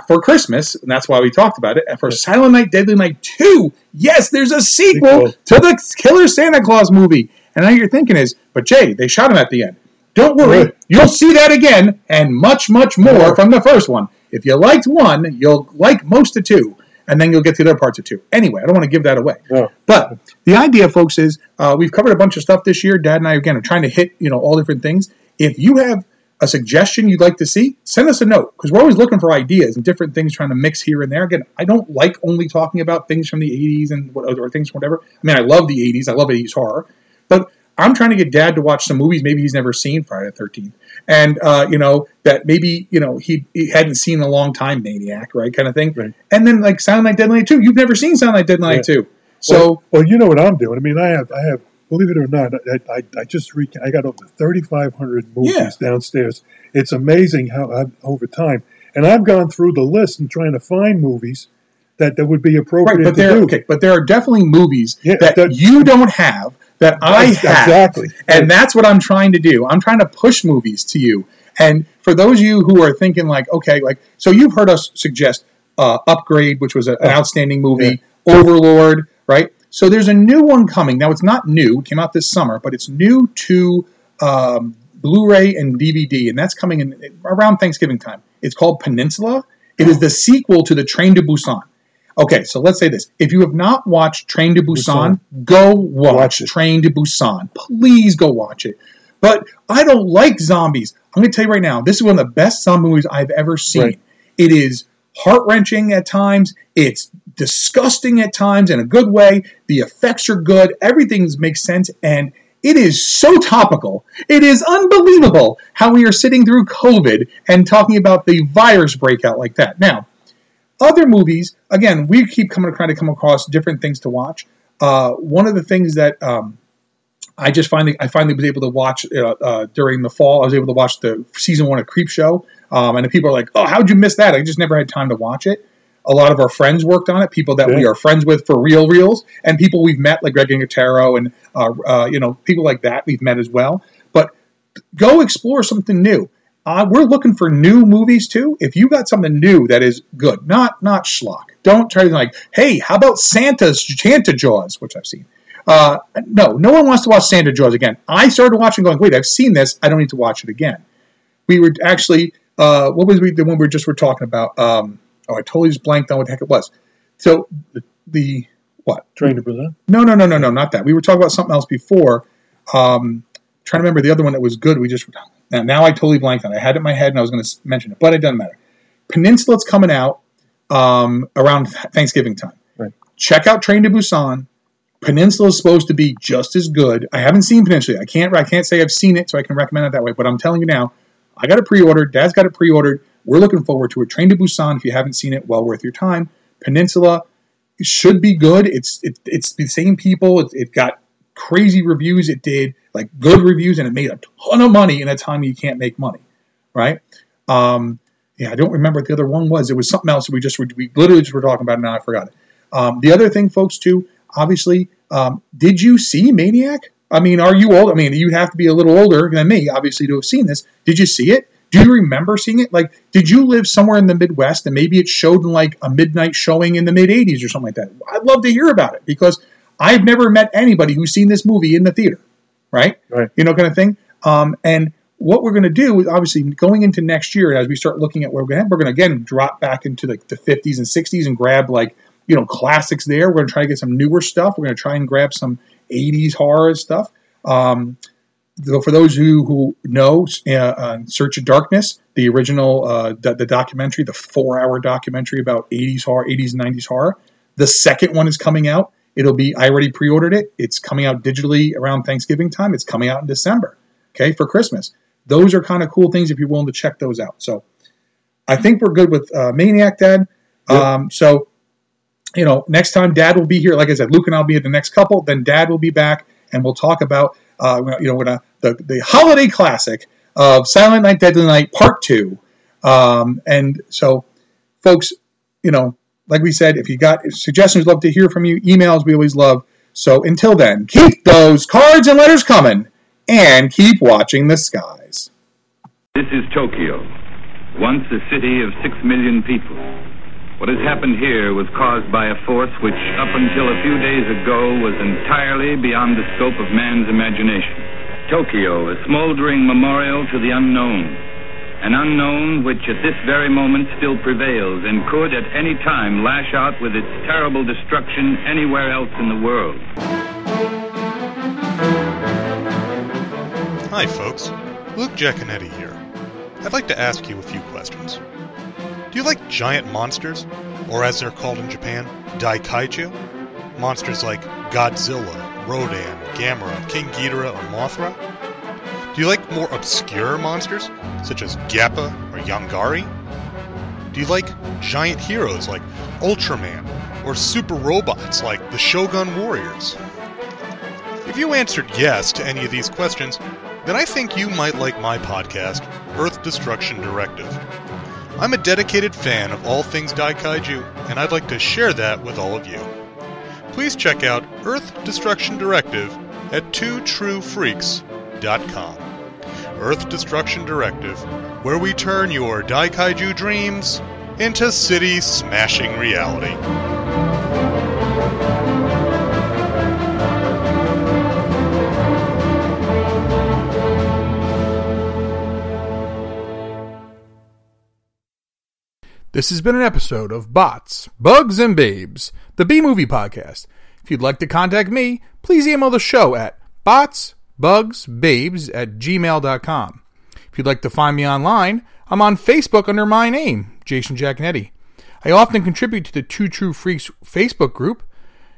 for Christmas, and that's why we talked about it. And for Silent Night, Deadly Night Two, yes, there's a sequel, Sequel. to the Killer Santa Claus movie. And now you're thinking is, but Jay, they shot him at the end. Don't worry, you'll see that again, and much, much more uh-huh. from the first one. If you liked one, you'll like most of two, and then you'll get to the other parts of two. Anyway, I don't want to give that away. No. But the idea, folks, is uh, we've covered a bunch of stuff this year. Dad and I, again, are trying to hit you know all different things. If you have a suggestion you'd like to see, send us a note because we're always looking for ideas and different things trying to mix here and there. Again, I don't like only talking about things from the 80s and what or things whatever. I mean, I love the 80s. I love 80s horror, but I'm trying to get Dad to watch some movies maybe he's never seen Friday the 13th, and uh, you know that maybe you know he, he hadn't seen a long time, Maniac, right, kind of thing. Right. And then like Silent Night, Deadly Night 2. You've never seen Silent Night, Deadly Night 2. So well, well, you know what I'm doing. I mean, I have, I have, believe it or not, I, I, I just re- I got over 3,500 movies Yeah. downstairs. It's amazing how I've, over time, and I've gone through the list and trying to find movies that that would be appropriate Right, but to there, do. okay, but there are definitely movies Yeah, that, that- you don't have that I have, exactly. and that's what I'm trying to do. I'm trying to push movies to you. And for those of you who are thinking like, okay, like, so you've heard us suggest uh, Upgrade, which was an outstanding movie, Overlord, right? So there's a new one coming. Now it's not new; it came out this summer, but it's new to um, Blu-ray and DVD, and that's coming in around Thanksgiving time. It's called Peninsula. It is the sequel to the Train to Busan. Okay, so let's say this: if you have not watched Train to Busan, go watch, Watch it. Train to Busan. Please go watch it. But I don't like zombies. I'm going to tell you right now, this is one of the best zombie movies I've ever seen. Right. It is heart wrenching at times. It's disgusting at times in a good way. The effects are good. Everything makes sense. And it is so topical. It is unbelievable how we are sitting through COVID and talking about the virus breakout like that. Now, other movies, again, we keep coming trying to come across different things to watch. Uh, one of the things that um, I just finally I finally was able to watch uh, uh, during the fall. I was able to watch the season one of Creepshow, um, and people are like, "Oh, how'd you miss that?" I just never had time to watch it. A lot of our friends worked on it, people that we are friends with for real reals, and people we've met like Greg Nicotero and uh, uh, you know people like that we've met as well. But go explore something new. Uh, we're looking for new movies too. If you got something new that is good, not not schlock. Don't try to like, hey, how about Santa's Santa Jaws, which I've seen. Uh, no, no one wants to watch Santa Jaws again. I started watching, going, wait, I've seen this. I don't need to watch it again. We were actually, uh, what was we the one we just were talking about? Um, oh, I totally just blanked on what the heck it was. So the, the what? Train to Busan. No, no, no, no, no, not that. We were talking about something else before. Um, trying to remember the other one that was good. We just now, now I totally blanked on. it. I had it in my head and I was going to mention it, but it doesn't matter. Peninsula's coming out um, around Thanksgiving time. Right. Check out Train to Busan. Peninsula is supposed to be just as good. I haven't seen Peninsula. I can't. I can't say I've seen it, so I can recommend it that way. But I'm telling you now, I got it pre-ordered. Dad's got it pre-ordered. We're looking forward to it. Train to Busan. If you haven't seen it, well worth your time. Peninsula should be good. It's it, it's the same people. It, it got crazy reviews. It did like good reviews, and it made a ton of money in a time you can't make money, right? Um, yeah, I don't remember what the other one was. It was something else. We just were, we literally just were talking about it. Now I forgot it. Um, the other thing, folks, too. Obviously, um, did you see Maniac? I mean, are you old? I mean, you'd have to be a little older than me, obviously, to have seen this. Did you see it? Do you remember seeing it? Like, did you live somewhere in the Midwest and maybe it showed in like a midnight showing in the mid 80s or something like that? I'd love to hear about it because I've never met anybody who's seen this movie in the theater, right? Right. You know, kind of thing. Um, and what we're going to do is obviously going into next year, as we start looking at where we're going, we're going to again drop back into like the 50s and 60s and grab like you know classics there. We're going to try to get some newer stuff. We're going to try and grab some 80s horror stuff. Um, though for those who who know, uh, uh, Search of Darkness, the original uh, the, the documentary, the four hour documentary about 80s horror, 80s and 90s horror. The second one is coming out. It'll be I already pre ordered it. It's coming out digitally around Thanksgiving time. It's coming out in December. Okay, for Christmas. Those are kind of cool things if you're willing to check those out. So I think we're good with uh, Maniac Dad. Um, so you know, next time Dad will be here. Like I said, Luke and I'll be at the next couple. Then Dad will be back, and we'll talk about uh, you know, uh, the the holiday classic of Silent Night, Deadly Night Part Two. Um, and so, folks, you know, like we said, if you got suggestions, love to hear from you. Emails, we always love. So until then, keep those cards and letters coming, and keep watching the skies. This is Tokyo, once a city of six million people. What has happened here was caused by a force which, up until a few days ago, was entirely beyond the scope of man's imagination. Tokyo, a smoldering memorial to the unknown. An unknown which at this very moment still prevails and could at any time lash out with its terrible destruction anywhere else in the world. Hi, folks. Luke Jaconetti here. I'd like to ask you a few questions. Do you like giant monsters? Or as they're called in Japan, Daikaiju? Monsters like Godzilla, Rodan, Gamera, King Ghidorah, or Mothra? Do you like more obscure monsters, such as Gappa or Yongari? Do you like giant heroes like Ultraman, or super robots like the Shogun Warriors? If you answered yes to any of these questions, then I think you might like my podcast, Earth Destruction Directive. I'm a dedicated fan of all things Daikaiju, and I'd like to share that with all of you. Please check out Earth Destruction Directive at twotruefreaks.com. Earth Destruction Directive, where we turn your Daikaiju dreams into city smashing reality. This has been an episode of Bots, Bugs, and Babes, the B Movie Podcast. If you'd like to contact me, please email the show at botsbugsbabes at gmail.com. If you'd like to find me online, I'm on Facebook under my name, Jason Jaconetti. I often contribute to the Two True Freaks Facebook group.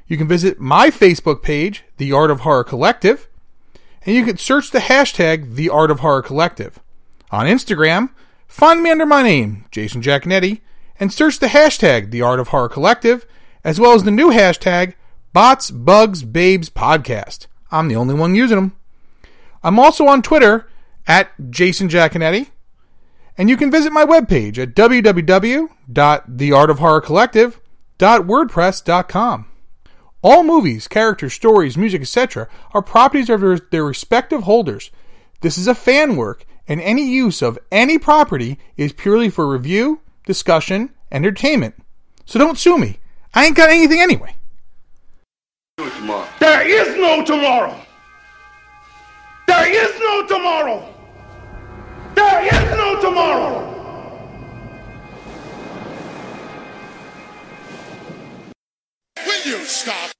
You can visit my Facebook page, The Art of Horror Collective, and you can search the hashtag The Art of Horror Collective. On Instagram, find me under my name, Jason Jaconetti, and search the hashtag The Art of Horror Collective, as well as the new hashtag Bots, Bugs, Babes Podcast. I'm the only one using them. I'm also on Twitter at Jason Jaconetti, and you can visit my webpage at www.theartofhorrorcollective.wordpress.com. All movies, characters, stories, music, etc. are properties of their, their respective holders. This is a fan work, and any use of any property is purely for review, discussion, entertainment. So don't sue me. I ain't got anything anyway. There is no tomorrow. There is no tomorrow. There is no tomorrow. Will you stop?